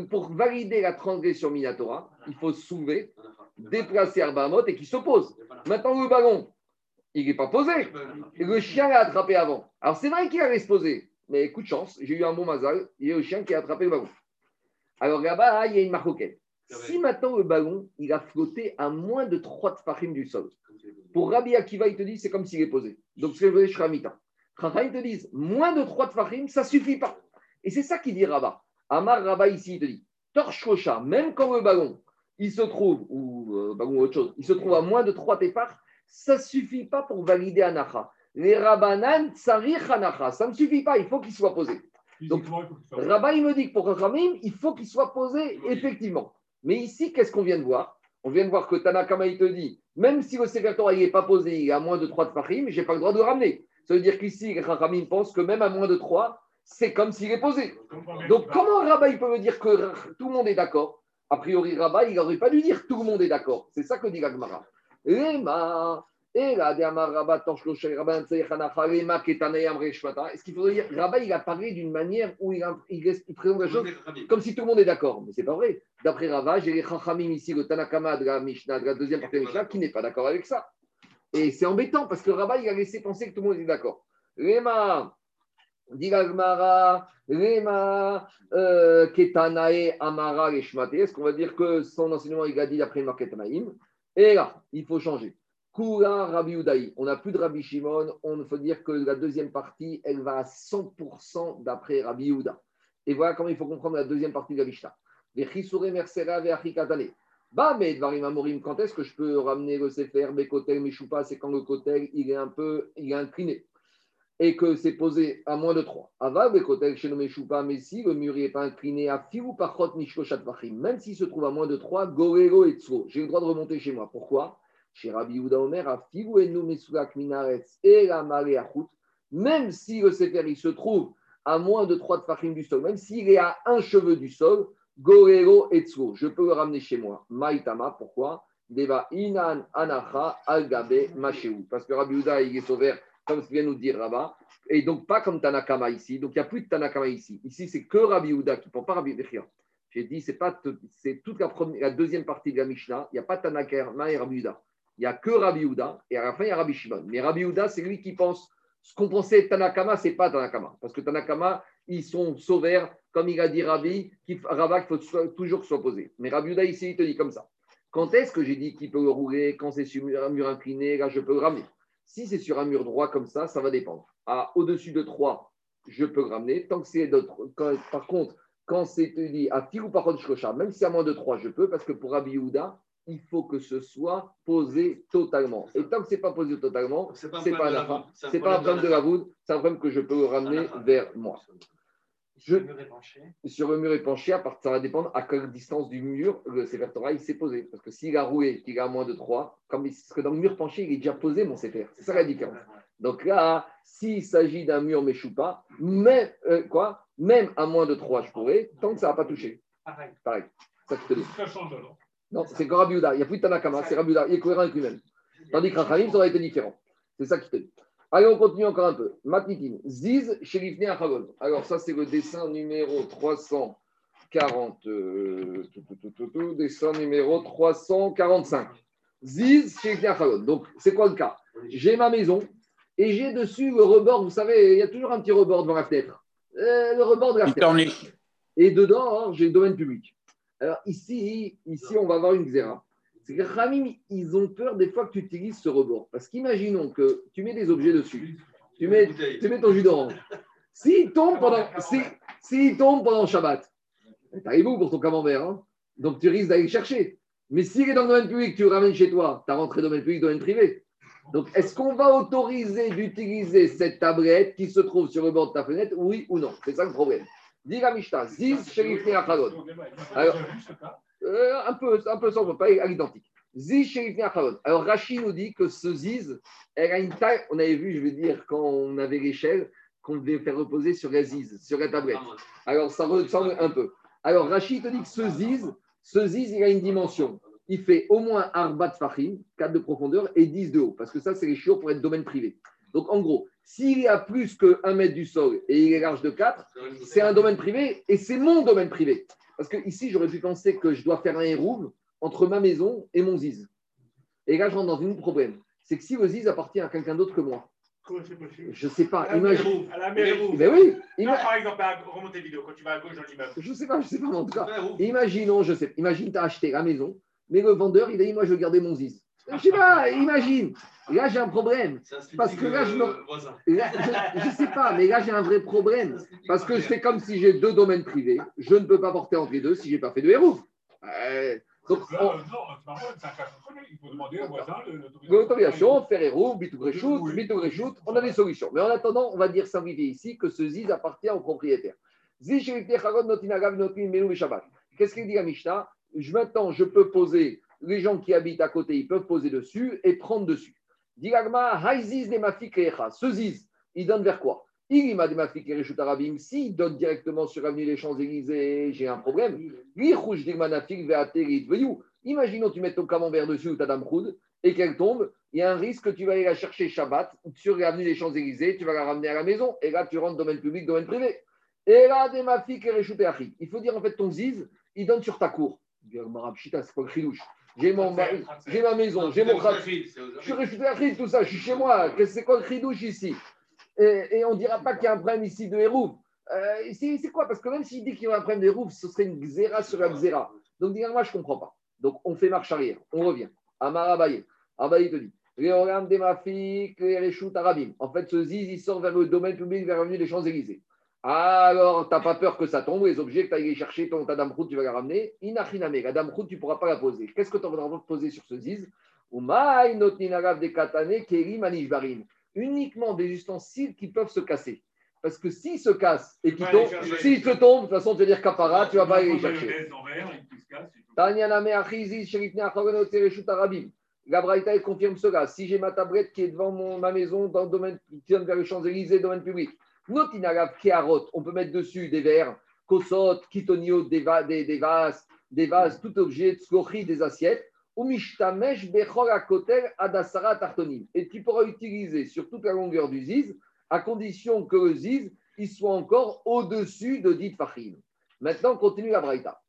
Pour valider la transgression Minatora, il faut soulever, déplacer Arbamot et qu'il se pose. Maintenant, le ballon, il n'est pas posé. Le chien l'a attrapé avant. Alors, c'est vrai qu'il allait se poser. Mais coup de chance, j'ai eu un bon mazal. Il y a le chien qui a attrapé le ballon. Alors là-bas, il y a une marcoquette. Si maintenant le ballon, il a flotté à moins de 3 tfachim du sol, pour Rabbi Akiva, il te dit c'est comme s'il est posé. Donc c'est le Shramita. Chacham, ils te disent moins de 3 tfachim, ça ne suffit pas. Et c'est ça qu'il dit Rabat. Amar Rabat ici, il te dit torche même quand le ballon, il se trouve, ou euh, ballon autre chose, il se trouve à moins de 3 tefach, ça ne suffit pas pour valider Anacha. Les Rabanan, Tsarich Anacha, ça ne suffit pas, il faut qu'il soit posé. Donc, Rabat, il me dit que pour Ramim, il faut qu'il soit posé, effectivement. Mais ici, qu'est-ce qu'on vient de voir? On vient de voir que Tanakama, il te dit, même si le sécrétaire n'est pas posé, il est à moins de 3 de Fahim, je n'ai pas le droit de le ramener. Ça veut dire qu'ici, Rachamim pense que même à moins de 3, c'est comme s'il est posé. Donc, comment Rabat, il peut me dire que tout le monde est d'accord? A priori, Rabat, il n'aurait pas dû dire tout le monde est d'accord. C'est ça que dit Gagmara. Est-ce qu'il faudrait dire Rabat, il a parlé d'une manière où il, présente la chose comme si tout le monde est d'accord. Mais ce n'est pas vrai. D'après Rabat, j'ai les Chachamim ici, le Tanakama de la Mishnah, de la deuxième partie de la Mishnah, qui n'est pas d'accord avec ça. Et c'est embêtant parce que Rabat, il a laissé penser que tout le monde est d'accord. Lema, dit Lema, euh, Ketanae, Amara, Est-ce qu'on va dire que son enseignement, il a dit d'après le Ketanaïm Et là, il faut changer. Kura Rabbi Udaï. On n'a plus de Rabbi Shimon. On faut dire que la deuxième partie, elle va à 100% d'après Rabbi Uda. Et voilà comment il faut comprendre la deuxième partie de la Mishnah. Bah, mais quand est-ce que je peux ramener le Sefer, mes kotel, mes choupas C'est quand le kotel, il est un peu il est incliné et que c'est posé à moins de 3. Ava, mes kotel, chez mais si le mur n'est pas incliné à ou par même s'il se trouve à moins de 3, goélo et j'ai le droit de remonter chez moi. Pourquoi? Chez Rabbi Yehuda Omer, et la même si le Sefer il se trouve à moins de 3 tfachim du sol, même s'il est à un cheveu du sol, Gorero Etzro, je peux le ramener chez moi. Maïtama, pourquoi? Deva Inan Anacha Algabe Machéou. Parce que Rabbi Yehuda, il est sauvé, comme vient nous dire Rabba, et donc pas comme Tanakama ici. Donc il n'y a plus de Tanakama ici. Ici, c'est que Rabbi Yehuda qui ne prend pas Rabbi. J'ai dit, c'est pas toute la, première, la deuxième partie de la Mishnah. Il n'y a pas Tanakama et Rabbi Yehuda il n'y a que Rabbi Houda, et à la fin, il y a Rabbi Shimon. Mais Rabbi Houda, c'est lui qui pense, ce qu'on pensait Tanakama, ce n'est pas Tanakama. Parce que Tanakama, ils sont sauveurs, comme il a dit Rabbi, qu'il faut toujours s'opposer. Mais Rabbi Houda, ici, il te dit comme ça. Quand est-ce que j'ai dit qu'il peut le rouler? Quand c'est sur un mur incliné, là, je peux ramener. Si c'est sur un mur droit comme ça, ça va dépendre. Au-dessus de 3, je peux le ramener. Tant que c'est d'autres. Par contre, quand c'est dit à ou par même si à moins de 3, je peux, parce que pour Rabbi Yehuda, il faut que ce soit posé totalement. Et tant que ce n'est pas posé totalement, ce n'est pas un problème de la voûte, c'est un problème que je peux ramener vers moi. Je, sur le mur épanché, à part, ça va dépendre à quelle distance du mur le Sefer Torah il s'est posé. Parce que s'il a roué, qu'il a moins de 3, comme, parce que dans le mur penché, il est déjà posé mon Sefer. C'est ça la différence. Donc là, s'il s'agit d'un mur méchoupa, même, euh, quoi, même à moins de 3, je pourrais, tant que ça ne va pas toucher. Pareil. Pareil. Ça, te Ça change alors. Non, c'est comme Il n'y a plus de Tanakama, c'est Rabbi Il est cohérent avec lui-même. Tandis que Rachamim, ça aurait été différent. C'est ça qui te dit. Allez, on continue encore un peu. Matnitin. Ziz, Sherifne Achagon. Alors, ça, c'est le dessin numéro 340. Euh, dessin numéro 345. Ziz, Sherifne Achagon. Donc, c'est quoi le cas? J'ai ma maison et j'ai dessus le rebord. Vous savez, il y a toujours un petit rebord devant la fenêtre. Euh, le rebord de la fenêtre. Et dedans, j'ai le domaine public. Alors ici, ici, on va avoir une xéra. C'est que Ramim, ils ont peur des fois que tu utilises ce rebord. Parce qu'imaginons que tu mets des objets dessus. Tu mets, tu mets ton jus d'orange. S'il tombe pendant, si, tombe pendant Shabbat, t'arrives où pour ton camembert hein? Donc tu risques d'aller le chercher. Mais s'il est dans le domaine public, tu le ramènes chez toi, tu as rentré dans le domaine public, domaine privé. Donc est-ce qu'on va autoriser d'utiliser cette tablette qui se trouve sur le bord de ta fenêtre, oui ou non? C'est ça le problème. Dis la Mishnah, Ziz Achadon. Alors, euh, un peu, un peu sans pas à l'identique. Ziz. Alors, Rachid nous dit que ce Ziz, elle a une taille, on avait vu, je veux dire, quand on avait l'échelle, qu'on devait faire reposer sur la Ziz, sur la tablette. Alors, ça ressemble un peu. Alors, Rachid te dit que ce Ziz, ce Ziz, il a une dimension. Il fait au moins Arbat Fahim, 4 de profondeur, et 10 de haut, parce que ça, c'est les chiots pour être domaine privé. Donc, en gros, s'il y a plus que 1 mètre du sol et il est large de 4, c'est un domaine privé et c'est mon domaine privé. Parce que ici, j'aurais pu penser que je dois faire un hérouve entre ma maison et mon ziz. Et là, je rentre dans un problème. C'est que si le ziz appartient à quelqu'un d'autre que moi, je ne sais pas. À imagine. À la mairie. Mais oui. par exemple, à remonter vidéo, quand tu vas à gauche dans l'immeuble. Je ne sais pas, je ne sais pas. En tout cas, imaginons, je sais. Imagine, tu as acheté la maison, mais le vendeur, il a dit Moi, je veux garder mon ziz. Je sais pas, imagine. Là, j'ai un problème. Parce que là, je ne je, sais pas, mais là, j'ai un vrai problème. Parce que je fais comme si j'ai deux domaines privés. Je ne peux pas porter entre les deux si je n'ai pas fait de héros. Euh, donc, non, c'est un cas Il faut demander au voisin l'autorisation. faire héros, bitou bitou On a des solutions. Mais en attendant, on va dire simplifier ici que ce ziz appartient au propriétaire. Qu'est-ce qu'il dit à Mishnah? Maintenant, je peux poser les gens qui habitent à côté, ils peuvent poser dessus et prendre dessus. Diragma, ce ziz, il donne vers quoi? Il m'a arabim. S'il donne directement sur l'avenue des Champs-Élysées, j'ai un problème. Imaginons tu mets ton camembert dessus ou ta dame et qu'elle tombe, il y a un risque que tu vas aller la chercher Shabbat sur l'avenue des Champs-Élysées, tu vas la ramener à la maison et là tu rentres domaine public, domaine privé. Et là, il faut dire en fait ton ziz, il donne sur ta cour. C'est quoi le j'ai mon j'ai ma maison, j'ai mon Je suis réfugié tout ça, je suis chez moi. C'est quoi le chidouche ici? Et, on ne dira pas qu'il y a un problème ici de Hérouv. Euh, c'est quoi? Parce que même s'il dit qu'il y a un problème de Hérouv, ce serait une xéra sur la xéra. Donc, dis moi, je ne comprends pas. Donc, on fait marche arrière, on revient. Amar Abaye. Abaye te dit En fait, ce ziz, il sort vers le domaine public, vers l'avenue des Champs-Élysées. Alors, tu n'as pas peur que ça tombe, les objets que tu as allé chercher, ton, ta dame tu vas la ramener. Inachiname, la dame tu ne pourras pas la poser. Qu'est-ce que tu vas poser sur ce ziz? Uniquement des ustensiles qui peuvent se casser. Parce que s'ils se cassent et qu'ils tombent, s'ils te tombent, de toute façon, tu vas dire capara, tu ne vas pas aller chercher. La Braïta confirme cela. Si j'ai ma tablette qui est devant mon, ma maison, dans le domaine qui tient vers les Champs-Élysées, domaine public, on peut mettre dessus des verres, kosot, kitonio, des, vases, des vases, tout objet, tslochi, des assiettes. Et tu pourras utiliser sur toute la longueur du ziz, à condition que le ziz soit encore au-dessus de dit fachim. Maintenant, on continue la braïta.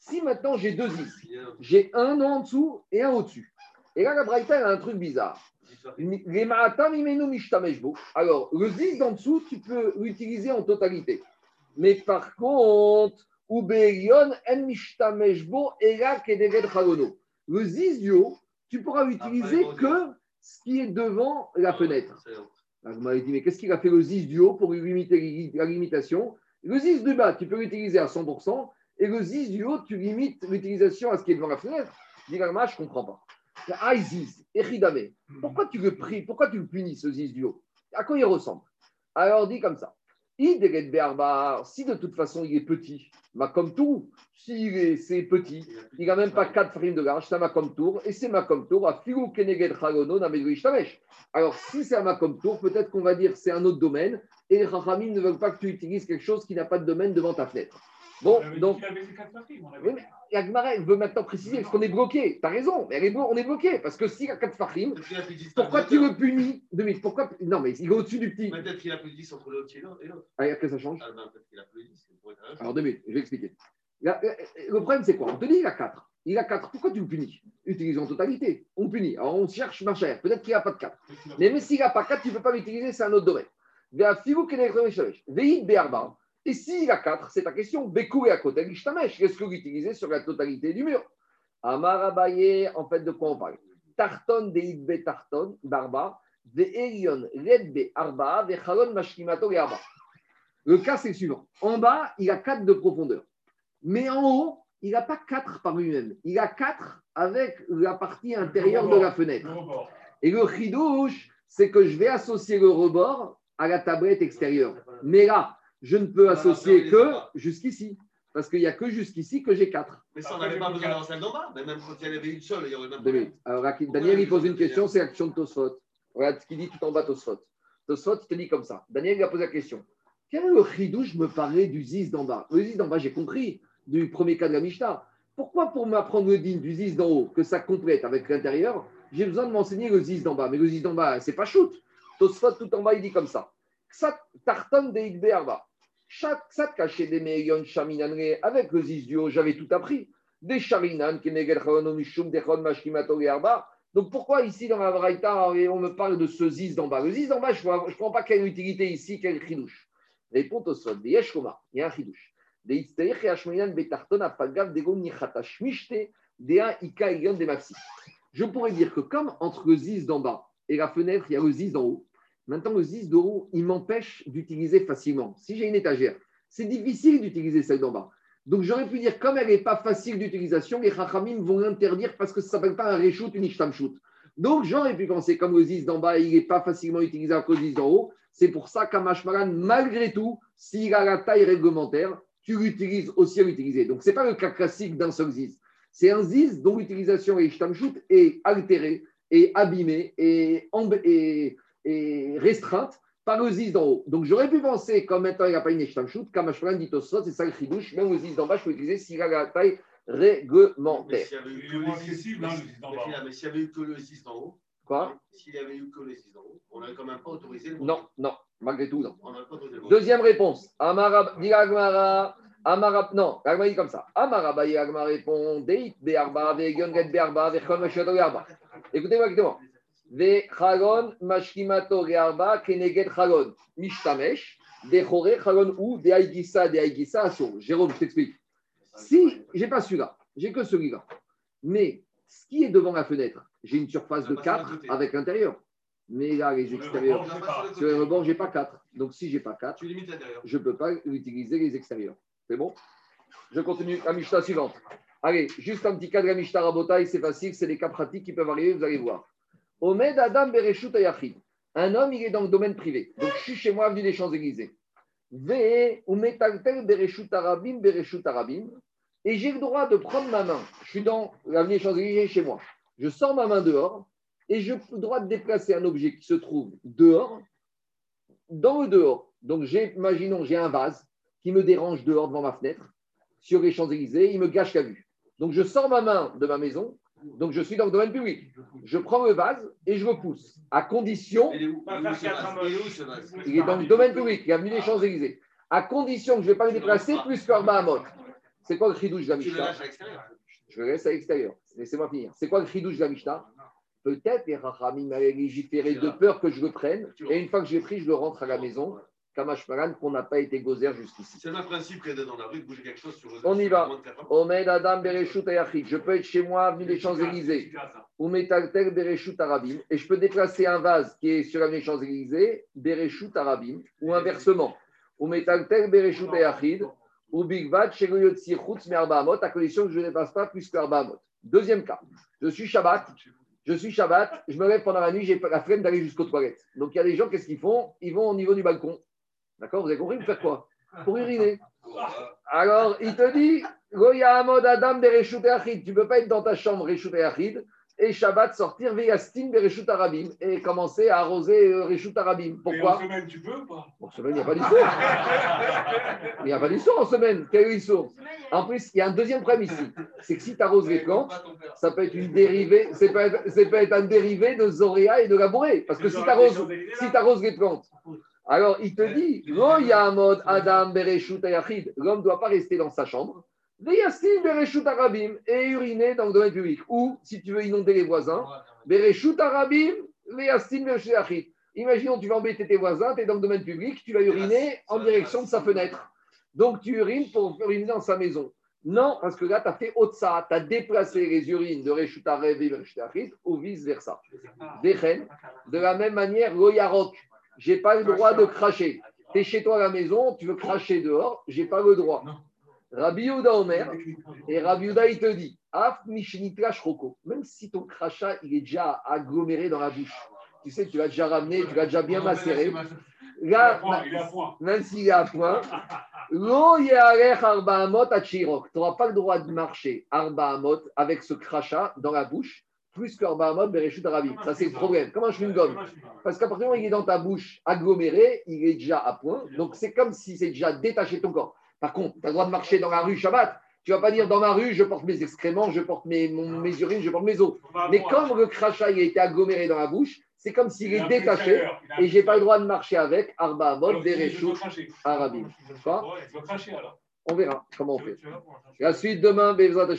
Si maintenant j'ai deux ziz, j'ai un en dessous et un au-dessus. Et là, la braïta a un truc bizarre. Alors, le ziz d'en dessous, tu peux l'utiliser en totalité. Mais par contre, le ziz du haut, tu pourras l'utiliser que ce qui est devant la fenêtre. vous m'avez dit, mais qu'est-ce qu'il a fait le Ziz du haut pour limiter la limitation? Le Ziz du bas, tu peux l'utiliser à 100%, et le Ziz du haut, tu limites l'utilisation à ce qui est devant la fenêtre. Dit je ne comprends pas. Ah, Ziz, Echidame, pourquoi tu le pries, pourquoi tu le punis, ce Ziz du haut? À quoi il ressemble? Alors, dit comme ça. Si de toute façon il est petit, ma comme tour, si c'est petit, il n'a même pas 4 frames de large, c'est un comme tour, et c'est ma comme tour, à Alors si c'est un ma comme tour, peut-être qu'on va dire c'est un autre domaine, et les Rachamim ne veulent pas que tu utilises quelque chose qui n'a pas de domaine devant ta fenêtre. Bon, donc. Yagmara, elle veut maintenant préciser parce qu'on est bloqué. Tu as raison, mais on est bloqué. Parce que s'il a 4 fachim, pourquoi tu le punis? Pourquoi... Non, mais il est au-dessus du petit. Peut-être qu'il a plus de 10 entre l'autre et l'autre. Ah, après, ça change ah, ben, Peut-être qu'il a plus de 10. Alors, deux minutes, je vais expliquer. Euh, le problème, c'est quoi? On te dit qu'il a 4. Il a 4. Pourquoi tu le punis? Utilise en totalité. On punit. Alors, on cherche ma chère. Peut-être qu'il n'a pas de 4. Mais, mais s'il n'a pas 4, tu ne peux pas l'utiliser, c'est un autre domaine. Et s'il a 4, c'est ta question. Bekou et à côté, Qu'est-ce que vous utilisez sur la totalité du mur? Amarabaye, en fait, de quoi on parle? Tarton de Idbe Tarton, Barba, de Elion, Redbe Arba, de Chalon Mashkimato et Arba. Le cas, c'est le suivant. En bas, il a 4 de profondeur. Mais en haut, il n'a pas 4 par lui-même. Il a 4 avec la partie intérieure de la fenêtre. Et le chidouche, c'est que je vais associer le rebord à la tablette extérieure. Mais là, je ne peux associer que jusqu'ici. Parce qu'il n'y a que jusqu'ici que j'ai 4. Mais ça, on n'avait pas besoin d'un d'en bas. Mais même quand il y en avait une seule, il y aurait même pas. Alors, Daniel, il pose une question c'est l'action de Tosfot. Regarde ce qu'il dit tout en bas, Tosfot. Tosfot, il te dit comme ça. Daniel, il a posé la question. Quel est le ridou Je me parlais du Ziz d'en bas? Le Ziz d'en bas, j'ai compris, du premier cas de la Mishnah. Pourquoi, pour m'apprendre le din du Ziz d'en haut, que ça complète avec l'intérieur, j'ai besoin de m'enseigner le Ziz d'en bas? Mais le Ziz d'en bas, c'est pas shoot. Tosfot, tout en bas, il dit comme ça. Tartan de Arba. Chaque sat caché des meillons chaminanre avec le zis du haut, j'avais tout appris. Des chaminan, mishum, des mashkimato arba. Donc pourquoi ici dans la Vraïta, on me parle de ce zis d'en bas? Le zis d'en bas, je ne comprends pas quelle utilité ici, quel chidouche. Réponse au sol, des yeshkoma, il y a un chidouche. Des itzteich et ashmayan betarton afagav des gom nichatash mishte, un ika des maxi. Je pourrais dire que comme entre le zis d'en bas et la fenêtre, il y a le zis d'en haut, Maintenant, le Ziz d'eau, il m'empêche d'utiliser facilement. Si j'ai une étagère, c'est difficile d'utiliser celle d'en bas. Donc, j'aurais pu dire, comme elle n'est pas facile d'utilisation, les Chachamim vont l'interdire parce que ça ne s'appelle pas un reshoot, une ishtamshoot. Donc, j'aurais pu penser, comme le Ziz d'en bas, il n'est pas facilement utilisable que le Ziz d'en haut, c'est pour ça qu'Amashmaran, malgré tout, s'il a la taille réglementaire, tu l'utilises aussi à l'utiliser. Donc, ce n'est pas le cas classique d'un seul Ziz. C'est un Ziz dont l'utilisation est ishtamshoot est altérée, et abîmée, et, et est restreinte par le zis d'en haut. Donc j'aurais pu penser, comme maintenant il n'y a pas une shoot, comme je dit au c'est ça le chidouche, même le zis d'en bas, je peux utiliser s'il a la taille réglementaire. Mais s'il n'y avait eu que le zis d'en haut, Quoi? S'il n'y avait eu que le zis d'en haut, on n'aurait quand même pas autorisé le Non, non, malgré tout, non. Deuxième réponse. Amarab, dit Agmara. Amarab, non, Agmara dit comme ça. Amarab, Agmara répond Deit Be'arba, Ve'gon Get Be'arba, Ve'chon Be'arba. Écoutez-moi, écoutez-moi. Ve chagon mashkimato keneget chagon. Mishtamesh, de chore chagon ou de aigisa, de aigisa asur. Jérôme, je t'explique. Si, j'ai pas celui-là, j'ai que celui-là. Mais ce qui est devant la fenêtre, j'ai une surface de 4 avec l'intérieur. Mais là, les extérieurs, sur le rebord, je n'ai pas 4. Donc, si je n'ai pas 4, je ne peux pas utiliser les extérieurs. C'est bon? Je continue la Mishnah suivante. Allez, juste un petit cas de la Mishnah Rabotai, c'est facile, c'est des cas pratiques qui peuvent arriver, vous allez voir. Omed Adam Bereshut Ayachid. Un homme, il est dans le domaine privé. Donc, je suis chez moi, avenue des Champs-Élysées. Ve Umetaltel Bereshut Arabim Bereshut Arabim. Et j'ai le droit de prendre ma main. Je suis dans l'avenue des Champs-Élysées chez moi. Je sors ma main dehors et j'ai le droit de déplacer un objet qui se trouve dehors, dans le dehors. Donc, imaginons, j'ai un vase qui me dérange dehors devant ma fenêtre, sur les Champs-Élysées, il me gâche la vue. Donc, je sors ma main de ma maison donc je suis dans le domaine public. Je prends le vase et je repousse, à condition. Il est dans le domaine public, il y a venu les Champs-Élysées. À condition que je ne vais pas le déplacer plus que à mode. C'est quoi le chidouche de la Mishnah? Je le laisse à l'extérieur. Laissez-moi finir. C'est quoi le chidouche de la Mishnah? Peut-être les Rachamim m'avaient légiféré de peur que je le prenne. Et une fois que j'ai pris, je le rentre à la maison. Kamashmaran, qu'on n'a pas été gozer jusqu'ici. C'est le principe qu'il y a dans la rue de bouger quelque chose sur On y va. Omed Adam Bereshut Ayachid. Je peux être chez moi, avenue des Champs-Élysées, ou Metalter Bereshut Arabim, et je peux déplacer un vase qui est sur l'avenue des Champs-Élysées, Bereshut Arabim, ou inversement. Ou Metalter Bereshut Ayachid, ou Big Vat, Shegoyotsi Chutz Merbahamot, à condition que je ne dépasse pas plus que Arbahamot. Deuxième cas, je suis Shabbat, je suis Shabbat, je me lève pendant la nuit, j'ai pas la flemme d'aller jusqu'aux toilettes. Donc il y a des gens, qu'est-ce qu'ils font? Ils vont au niveau du balcon. D'accord Vous avez compris Vous faites quoi? Pour uriner. Alors, il te dit, Goya Amod Adam Bereshut Achid, tu ne peux pas être dans ta chambre Reshut Achid et Shabbat sortir Veyastin Bereshut Arabim et commencer à arroser euh, Reshut Arabim. Pourquoi en semaine, tu peux ou pas? En semaine, il n'y a pas d'histoire. Il n'y a pas d'histoire en semaine. En plus, il y a un deuxième problème ici. C'est que si tu arroses les plantes, ça peut être une dérivée, c'est peut être, c'est peut être un dérivé de Zoria et de la bourrée. Parce que si tu arroses, si t'arroses les plantes, alors il te dit yamod Adam bereshut ayachid. L'homme ne doit pas rester dans sa chambre. Bereshut arabim et uriner dans le domaine public. Ou, si tu veux inonder les voisins, bereshut arabim, bereshut ayachid. Imaginons, tu vas embêter tes voisins, tu es dans le domaine public, tu vas uriner en direction de sa fenêtre. Donc tu urines pour uriner dans sa maison. Non, parce que là, tu as fait Otsa, tu as déplacé les urines de Reshut Arev et Reshut Achid, ou vice-versa. Dechen, de la même manière, Loyarok, j'ai pas le droit de cracher. Tu es chez toi à la maison, tu veux cracher dehors, j'ai pas le droit. Rabbi Yehuda Omer, et Rabbi Yehuda, il te dit, Af même si ton crachat, il est déjà aggloméré dans la bouche, tu sais, tu l'as déjà ramené, tu l'as déjà bien macéré. Là, même s'il est à point. Tu n'auras pas le droit de marcher arba amot avec ce crachat dans la bouche, plus que arba amot bereshut arabim. Ça, c'est le problème. Comme un chewing-gum. Parce qu'à partir du moment où il est dans ta bouche aggloméré, il est déjà à point. Donc, c'est comme si c'est déjà détaché de ton corps. Par contre, tu as le droit de marcher dans la rue Shabbat. Tu vas pas dire dans ma rue, je porte mes excréments, je porte mes, mon- mes urines, je porte mes os. Mais comme le crachat il a été aggloméré dans la bouche, c'est comme s'il est détaché et j'ai pas le droit de marcher avec arba amot bereshut alors. On verra comment on fait. La suite demain, Bezrat